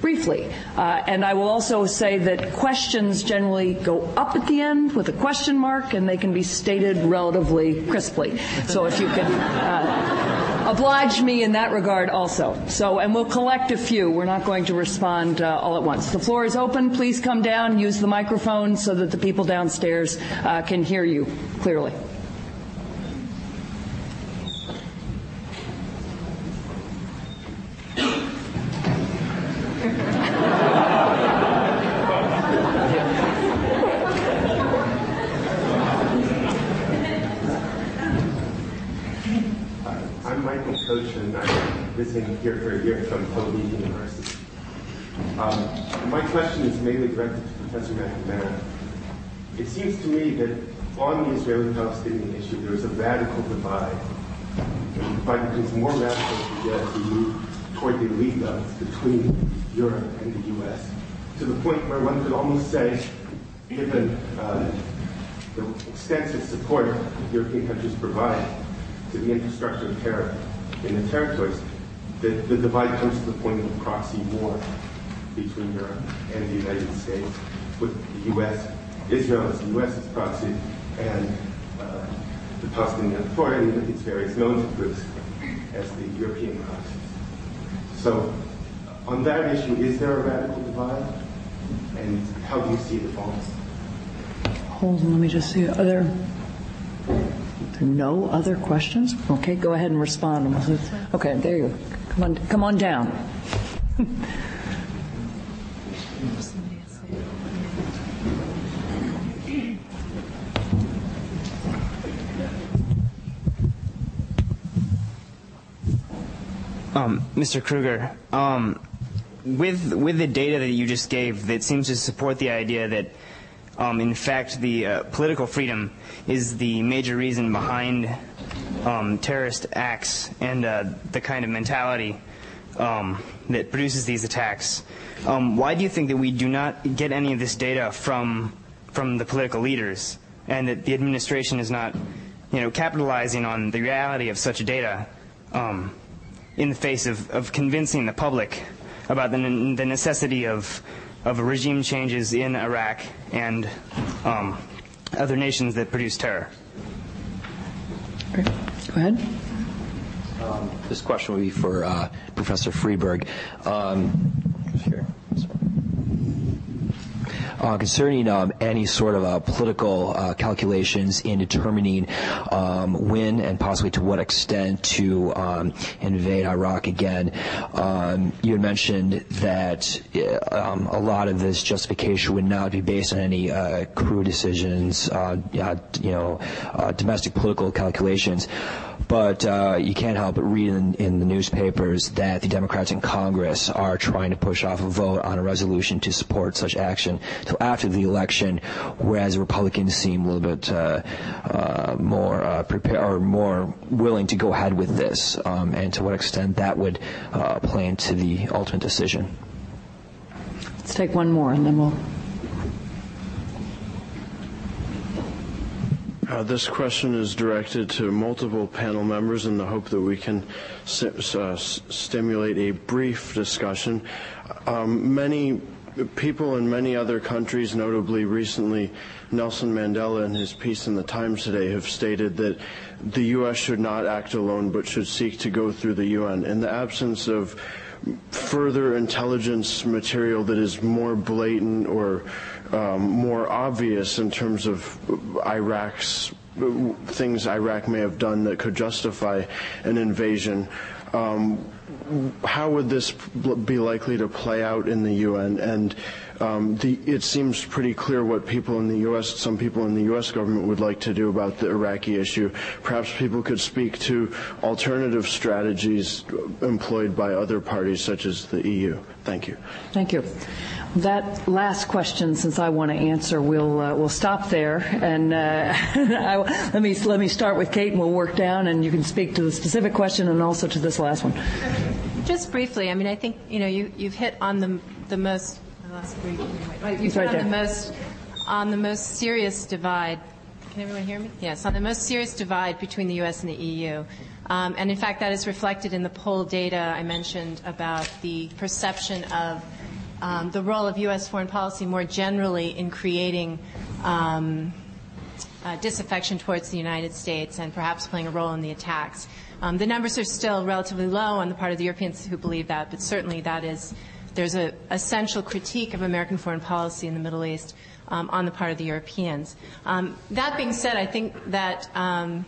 B: briefly. Uh, and I will also say that questions generally go up at the end with a question mark, and they can be stated relatively crisply. So if you could uh, oblige me in that regard also. So, and we'll collect a few. We're not going to respond uh, all at once. The floor is open. Please come down, use the microphone so that the people downstairs uh, can hear you clearly.
F: visiting here for a year from Tel Aviv University. Um, my question is mainly directed to Professor McNamara. It seems to me that on the Israeli-Palestinian issue, there is a radical divide. The divide becomes more radical as we move toward the elite levels between Europe and the U.S. to the point where one could almost say, given uh, the extensive support European countries provide to the infrastructure of terror in the territories, the, the divide comes to the point of a proxy war between Europe and the United States, with the U.S. Israel as the U.S.'s proxy, and uh, the Palestinian Authority with its various militant groups as the European proxy. So, on that issue, is there a radical divide? And how do you see it evolving?
B: Hold on, let me just see. Are there no other questions? Okay, go ahead and respond. Okay, there you go. Come on, come on down.
G: um, Mr. Krueger, um, with with the data that you just gave, that seems to support the idea that, um, in fact, the uh, political freedom is the major reason behind um, terrorist acts and uh, the kind of mentality um, that produces these attacks. Um, why do you think that we do not get any of this data from from the political leaders, and that the administration is not, you know, capitalizing on the reality of such data? Um, in the face of, of convincing the public about the, the necessity of, of regime changes in Iraq and um, other nations that produce terror.
B: Go ahead.
H: Um, this question will be for uh, Professor Friedberg. Um, here uh, concerning um, any sort of uh, political uh, calculations in determining um, when and possibly to what extent to um, invade Iraq again. You had mentioned that a lot of this justification would not be based on any uh, crew decisions, uh, you know, uh, domestic political calculations but uh, you can't help but read in, in, the newspapers that the Democrats in Congress are trying to push off a vote on a resolution to support such action until after the election, whereas Republicans seem a little bit uh, uh, more uh, prepared or more willing to go ahead with this, um, and to what extent that would uh, play into the ultimate decision.
B: Let's take one more, and then we'll.
I: Uh, this question is directed to multiple panel members in the hope that we can uh, stimulate a brief discussion. Um, many people in many other countries, notably recently Nelson Mandela in his piece in the Times today, have stated that the U.S. should not act alone but should seek to go through the UN. In the absence of further intelligence material that is more blatant or um, more obvious in terms of Iraq's things Iraq may have done that could justify an invasion. Um, how would this be likely to play out in the UN? And um, the, it seems pretty clear what people in the U.S., some people in the U.S. government would like to do about the Iraqi issue. Perhaps people could speak to alternative strategies employed by other parties such as the EU. Thank you.
B: Thank you. That last question, since I want to answer, we'll uh, we'll stop there, and uh, I, let me let me start with Kate, and we'll work down, and you can speak to the specific question and also to this last one.
C: Just briefly, I mean, I think you know you you've hit on the the most you've hit on the most on the most serious divide. Can everyone hear me? Yes, on the most serious divide between the U.S. and the EU. Um, and in fact, that is reflected in the poll data I mentioned about the perception of um, the role of U.S. foreign policy more generally in creating um, uh, disaffection towards the United States and perhaps playing a role in the attacks. Um, the numbers are still relatively low on the part of the Europeans who believe that, but certainly that is there's a essential critique of American foreign policy in the Middle East um, on the part of the Europeans. Um, that being said, I think that um,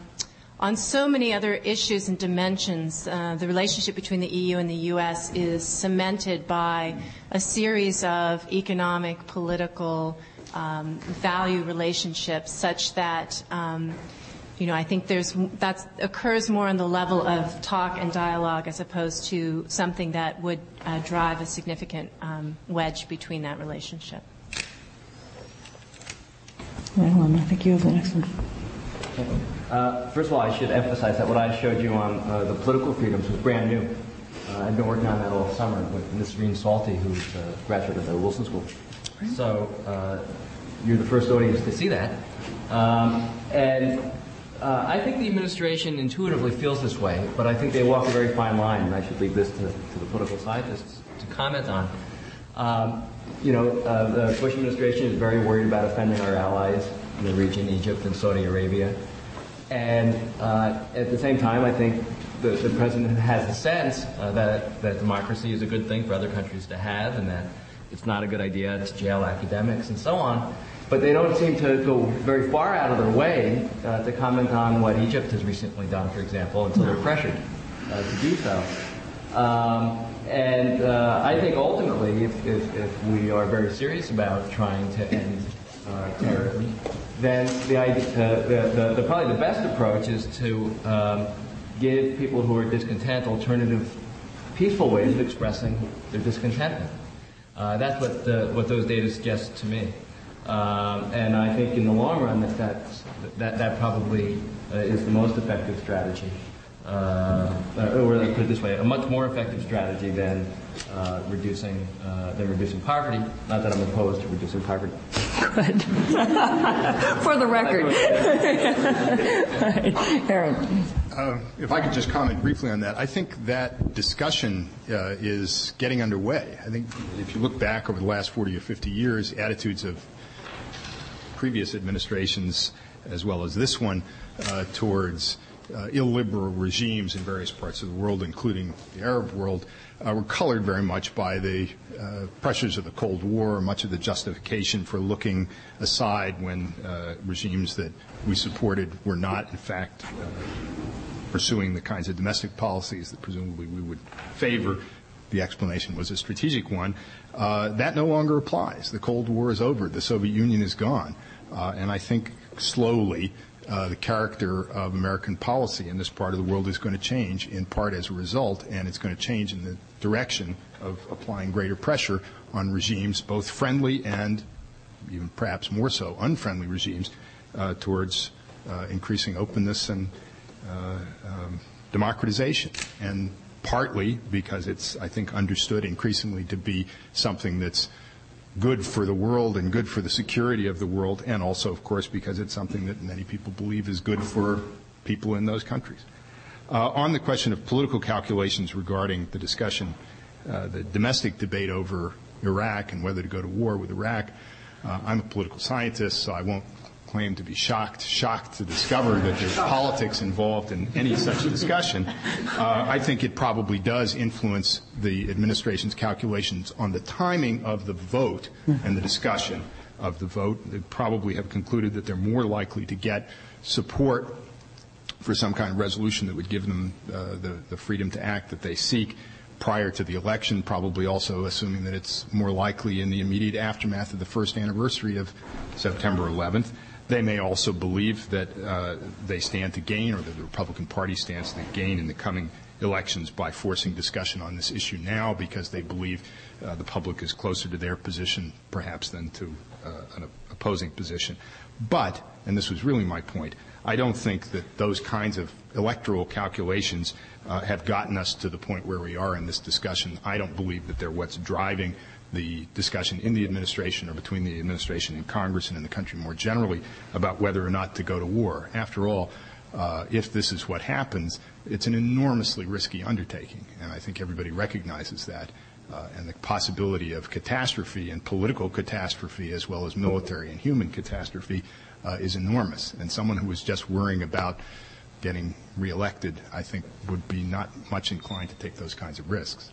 C: on so many other issues and dimensions, uh, the relationship between the EU and the U.S. is cemented by a series of economic, political, um, value relationships such that um, you know, I think there's that occurs more on the level of talk and dialogue as opposed to something that would uh, drive a significant um, wedge between that relationship.
B: Well, I think you have the next one.
E: Uh, first of all, I should emphasize that what I showed you on uh, the political freedoms was brand new. Uh, I've been working on that all summer with Ms. Reen Salty, who's a graduate of the Wilson School. So uh, you're the first audience to see that. Um, and uh, I think the administration intuitively feels this way, but I think they walk a very fine line, and I should leave this to, to the political scientists to comment on. Um, you know, uh, the Bush administration is very worried about offending our allies in the region, Egypt and Saudi Arabia. And uh, at the same time, I think the, the president has a sense uh, that, that democracy is a good thing for other countries to have and that it's not a good idea to jail academics and so on. But they don't seem to go very far out of their way uh, to comment on what Egypt has recently done, for example, until they're pressured uh, to do so. Um, and uh, I think ultimately, if, if, if, we are very serious about trying to end uh, terrorism, then the, idea, uh, the, the, the, probably the best approach is to um, give people who are discontent alternative peaceful ways of expressing their discontentment. Uh, that's what the, what those data suggest to me. Um, and I think in the long run that that's, that, that probably uh, is the most effective strategy. Uh, or let's put it this way, a much more effective strategy than uh, reducing uh, than reducing poverty. Not that I'm opposed to reducing poverty.
B: Good. For the record. Aaron.
J: Uh, if I could just comment briefly on that, I think that discussion uh, is getting underway. I think if you look back over the last 40 or 50 years, attitudes of previous administrations, as well as this one, uh, towards uh, illiberal regimes in various parts of the world, including the Arab world, uh, were colored very much by the uh, pressures of the Cold War, much of the justification for looking aside when uh, regimes that we supported were not, in fact, uh, pursuing the kinds of domestic policies that presumably we would favor. The explanation was a strategic one. Uh, that no longer applies. The Cold War is over. The Soviet Union is gone. Uh, and I think slowly uh, the character of American policy in this part of the world is going to change, in part as a result, and it's going to change in the direction of applying greater pressure on regimes, both friendly and even perhaps more so unfriendly regimes, uh, towards uh, increasing openness and uh, um, democratization. And partly because it's, I think, understood increasingly to be something that's good for the world and good for the security of the world, and also, of course, because it's something that many people believe is good for people in those countries. Uh, on the question of political calculations regarding the discussion, uh, the domestic debate over Iraq and whether to go to war with Iraq, uh, I'm a political scientist, so I won't claim to be shocked, shocked to discover that there's politics involved in any such discussion. Uh, I think it probably does influence the administration's calculations on the timing of the vote and the discussion of the vote. They probably have concluded that they're more likely to get support for some kind of resolution that would give them uh, the, the freedom to act that they seek prior to the election, probably also assuming that it's more likely in the immediate aftermath of the first anniversary of September 11th. They may also believe that uh, they stand to gain, or that the Republican Party stands to gain in the coming elections by forcing discussion on this issue now because they believe uh, the public is closer to their position perhaps than to uh, an opposing position. But, and this was really my point, I don't think that those kinds of electoral calculations uh, have gotten us to the point where we are in this discussion. I don't believe that they're what's driving the discussion in the administration or between the administration and Congress and in the country more generally about whether or not to go to war. After all, uh, if this is what happens, it's an enormously risky undertaking, and I think everybody recognizes that. Uh, and the possibility of catastrophe and political catastrophe as well as military and human catastrophe uh, is enormous. And someone who is just worrying about getting reelected, I think, would be not much inclined to take those kinds of risks.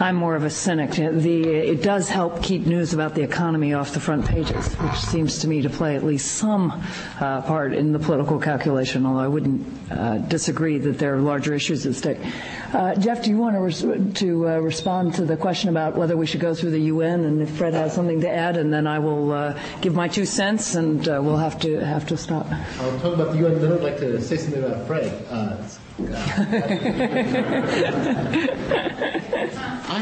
B: I'm more of a cynic. The, it does help keep news about the economy off the front pages, which seems to me to play at least some uh, part in the political calculation, although I wouldn't uh, disagree that there are larger issues at stake. Uh, Jeff, do you want to, res- to uh, respond to the question about whether we should go through the UN, and if Fred has something to add, and then I will uh, give my two cents, and uh, we'll have to have to stop.
A: I'll talk about the UN, then I'd like to say something about Fred. I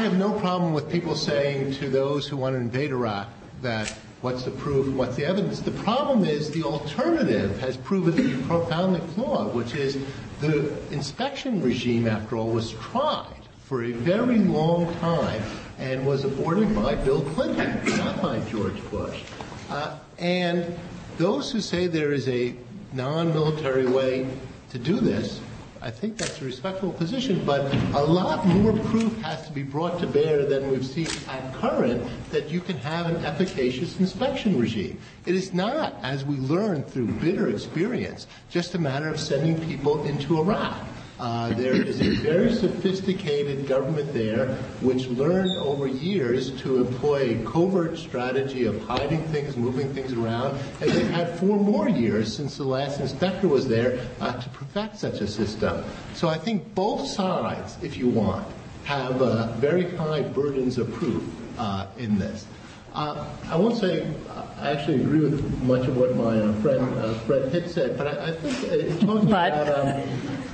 A: have no problem with people saying to those who want to invade Iraq that what's the proof, what's the evidence. The problem is the alternative has proven to be profoundly flawed, which is the inspection regime, after all, was tried for a very long time and was aborted by Bill Clinton, not by George Bush. Uh, and those who say there is a non-military way to do this I think that's a respectable position, but a lot more proof has to be brought to bear than we've seen at current that you can have an efficacious inspection regime. It is not, as we learned through bitter experience, just a matter of sending people into Iraq. Uh, there is a very sophisticated government there which learned over years to employ a covert strategy of hiding things, moving things around, and they've had four more years since the last inspector was there uh, to perfect such a system. So I think both sides, if you want, have uh, very high burdens of proof uh, in this. Uh, I won't say I actually agree with much of what my uh, friend uh, Fred Hitz said, but I, I think uh, talking
B: but,
A: about um,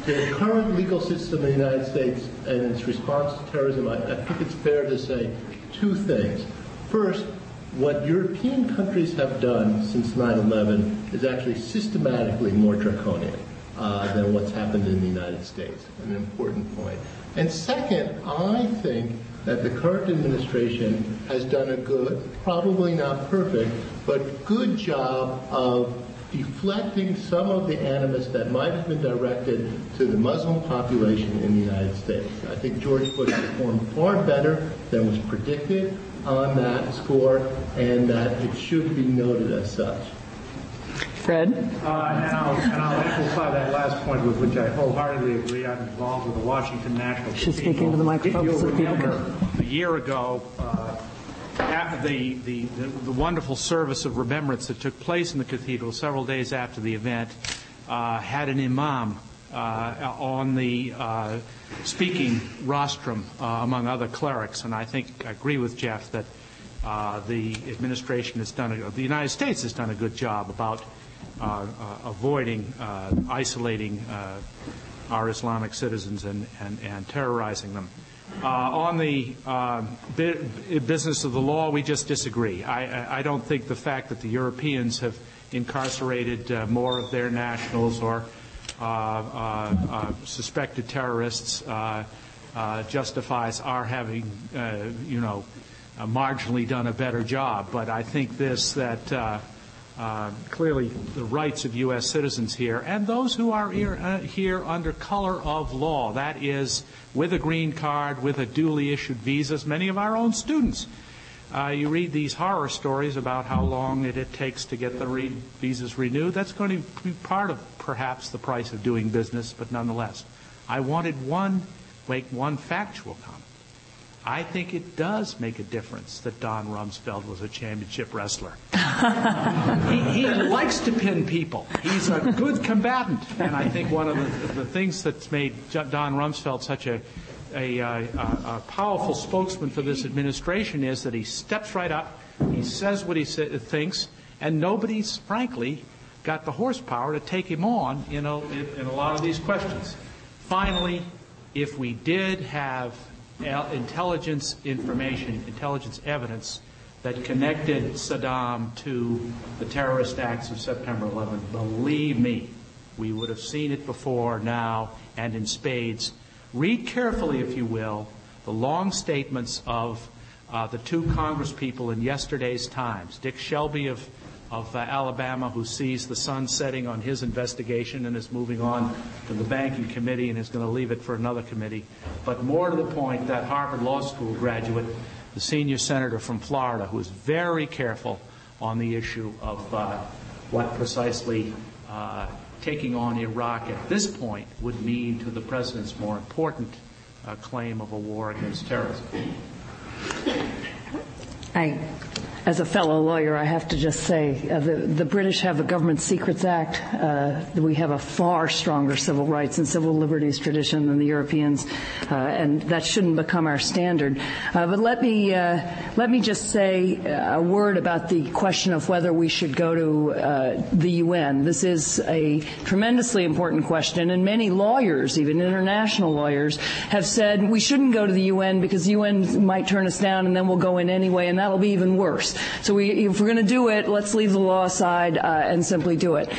A: the current legal system in the United States and its response to terrorism, I, I think it's fair to say two things. First, what European countries have done since 9/11 is actually systematically more draconian uh, than what's happened in the United States. An important point. And second, I think that the current administration has done a good, probably not perfect, but good job of deflecting some of the animus that might have been directed to the Muslim population in the United States. I think George Bush performed far better than was predicted on that score, and that it should be noted as such.
B: Fred? Uh,
D: and, I'll, and I'll amplify that last point with which I wholeheartedly agree. I'm involved with the Washington National
B: She's speaking to the microphone.
D: If you'll remember, a year ago, uh, the, the, the, wonderful service of remembrance that took place in the cathedral several days after the event uh, had an imam uh, on the uh, speaking rostrum uh, among other clerics. And I think I agree with Jeff that uh, the administration has done, a, the United States has done a good job about uh, avoiding isolating our Islamic citizens and, and, and terrorizing them. Uh, on the uh, business of the law, we just disagree. I, I, don't think the fact that the Europeans have incarcerated uh, more of their nationals or uh, uh, uh, suspected terrorists justifies our having, you know, marginally done a better job. But I think this that uh, clearly the rights of U.S. citizens here and those who are here, uh, here, under color of law, that is, with a green card, with a duly issued visas, many of our own students. Uh, you read these horror stories about how long it, it takes to get the re- visas renewed. That's going to be part of perhaps the price of doing business, but nonetheless. I wanted one, make one factual comment. I think it does make a difference that Don Rumsfeld was a championship wrestler. he, he, likes to pin people. He's a good combatant. And I think one of the, the things that's made Don Rumsfeld such a, a, uh, a, a, powerful spokesman for this administration is that he steps right up, he says what he sa- thinks, and nobody's, frankly, got the horsepower to take him on in a, in a lot of these questions. Finally, if we did have intelligence information, intelligence evidence that connected Saddam to the terrorist acts of September 11. Believe me, we would have seen it before, now, and in spades. Read carefully, if you will, the long statements of uh, the two congresspeople in yesterday's Times. Dick Shelby of of uh, Alabama who sees the sun setting on his investigation and is moving on to the banking committee and is going to leave it for another committee. But more to the point, that Harvard Law School graduate, the senior senator from Florida, who is very careful on the issue of uh, what precisely uh, taking on Iraq at this point would mean to the president's more important uh, claim of a war against terrorism.
B: I as a fellow lawyer, I have to just say uh, the, the, British have a Government Secrets Act. Uh, we have a far stronger civil rights and civil liberties tradition than the Europeans, uh, and that shouldn't become our standard. Uh, but let me uh, let me just say a word about the question of whether we should go to uh, the UN. This is a tremendously important question, and many lawyers, even international lawyers, have said we shouldn't go to the UN because the UN might turn us down, and then we'll go in anyway, and that'll be even worse. So we, if we're going to do it, let's leave the law aside uh, and simply do it.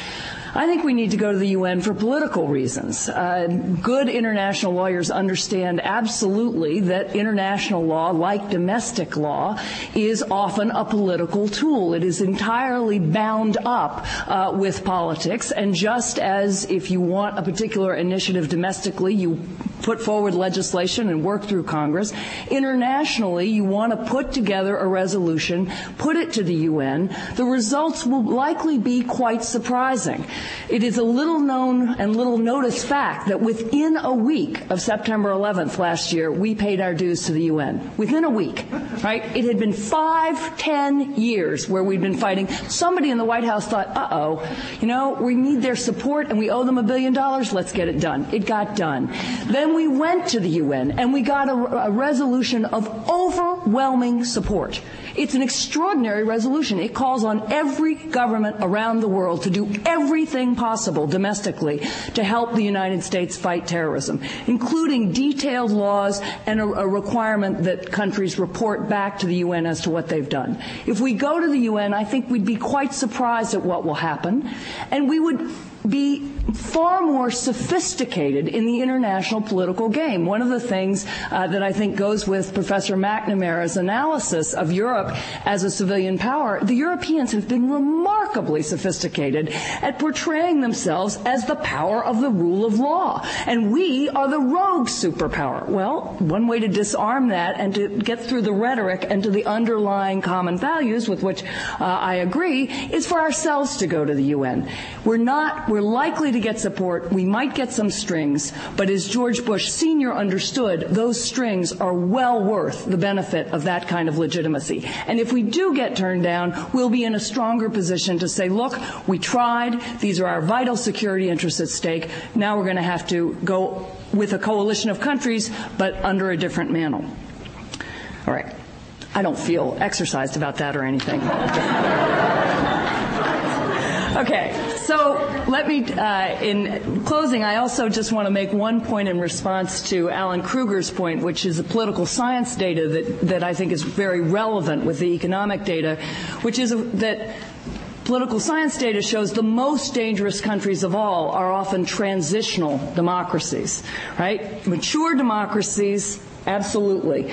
B: I think we need to go to the UN for political reasons. Uh, good international lawyers understand absolutely that international law, like domestic law, is often a political tool. It is entirely bound up uh, with politics, and just as if you want a particular initiative domestically, you put forward legislation and work through Congress. Internationally, you want to put together a resolution, put it to the UN. The results will likely be quite surprising. It is a little known and little noticed fact that within a week of September 11th last year, we paid our dues to the UN. Within a week, right? It had been five, ten years where we'd been fighting. Somebody in the White House thought, uh oh, you know, we need their support and we owe them a billion dollars. Let's get it done. It got done. Then We went to the UN and we got a, a resolution of overwhelming support. It's an extraordinary resolution. It calls on every government around the world to do everything possible domestically to help the United States fight terrorism, including detailed laws and a, a requirement that countries report back to the UN as to what they've done. If we go to the UN, I think we'd be quite surprised at what will happen, and we would be far more sophisticated in the international political game. One of the things uh, that I think goes with Professor McNamara's analysis of Europe as a civilian power, the Europeans have been remarkably sophisticated at portraying themselves as the power of the rule of law. And we are the rogue superpower. Well, one way to disarm that and to get through the rhetoric and to the underlying common values with which uh, I agree is for ourselves to go to the UN. We're not, we're likely to get support. We might get some strings, but as George Bush Sr. understood, those strings are well worth the benefit of that kind of legitimacy. And if we do get turned down, we'll be in a stronger position to say, look, we tried. These are our vital security interests at stake. Now we're going to have to go with a coalition of countries, but under a different mantle. All right. I don't feel exercised about that or anything. okay. So let me, uh, in closing, I also just want to make one point in response to Alan Krueger's point, which is the political science data that, that I think is very relevant with the economic data, which is that Political science data shows the most dangerous countries of all are often transitional democracies, right? Mature democracies, absolutely.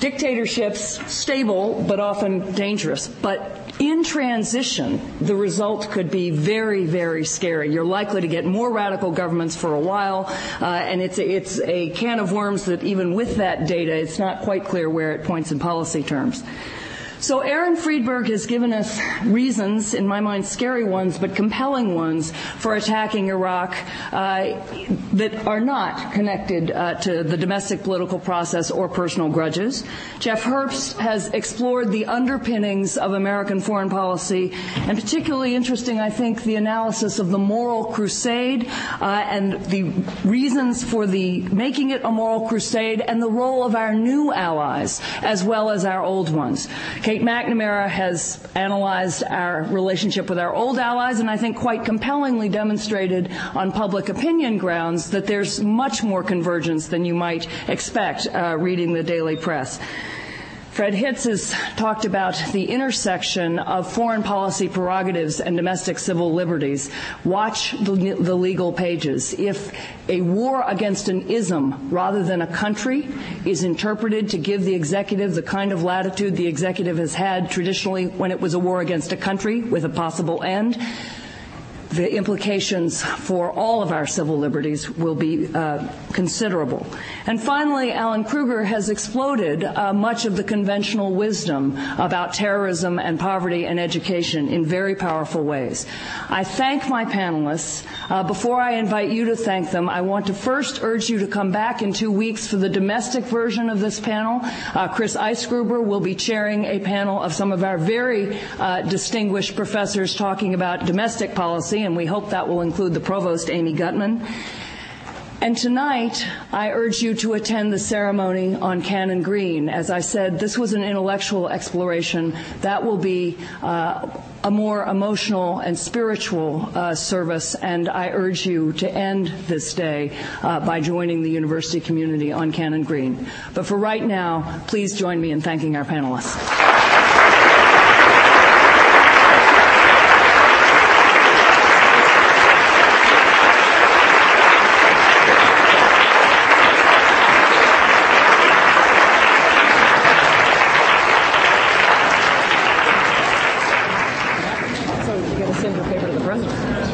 B: Dictatorships, stable, but often dangerous. But in transition, the result could be very, very scary. You're likely to get more radical governments for a while, uh, and it's a, it's a can of worms that even with that data, it's not quite clear where it points in policy terms. So Aaron Friedberg has given us reasons, in my mind scary ones, but compelling ones, for attacking Iraq uh, that are not connected uh, to the domestic political process or personal grudges. Jeff Herbst has explored the underpinnings of American foreign policy, and particularly interesting, I think, the analysis of the moral crusade uh, and the reasons for the making it a moral crusade and the role of our new allies as well as our old ones. Kate McNamara has analyzed our relationship with our old allies and I think quite compellingly demonstrated on public opinion grounds that there's much more convergence than you might expect uh, reading the daily press. Fred Hitz has talked about the intersection of foreign policy prerogatives and domestic civil liberties. Watch the, the, legal pages. If a war against an ism rather than a country is interpreted to give the executive the kind of latitude the executive has had traditionally when it was a war against a country with a possible end, the implications for all of our civil liberties will be uh, considerable. And finally, Alan Krueger has exploded uh, much of the conventional wisdom about terrorism and poverty and education in very powerful ways. I thank my panelists. Uh, before I invite you to thank them, I want to first urge you to come back in two weeks for the domestic version of this panel. Uh, Chris Eisgruber will be chairing a panel of some of our very uh, distinguished professors talking about domestic policy and we hope that will include the provost, Amy Gutmann. And tonight, I urge you to attend the ceremony on Cannon Green. As I said, this was an intellectual exploration. That will be uh, a more emotional and spiritual uh, service, and I urge you to end this day uh, by joining the university community on Cannon Green. But for right now, please join me in thanking our panelists.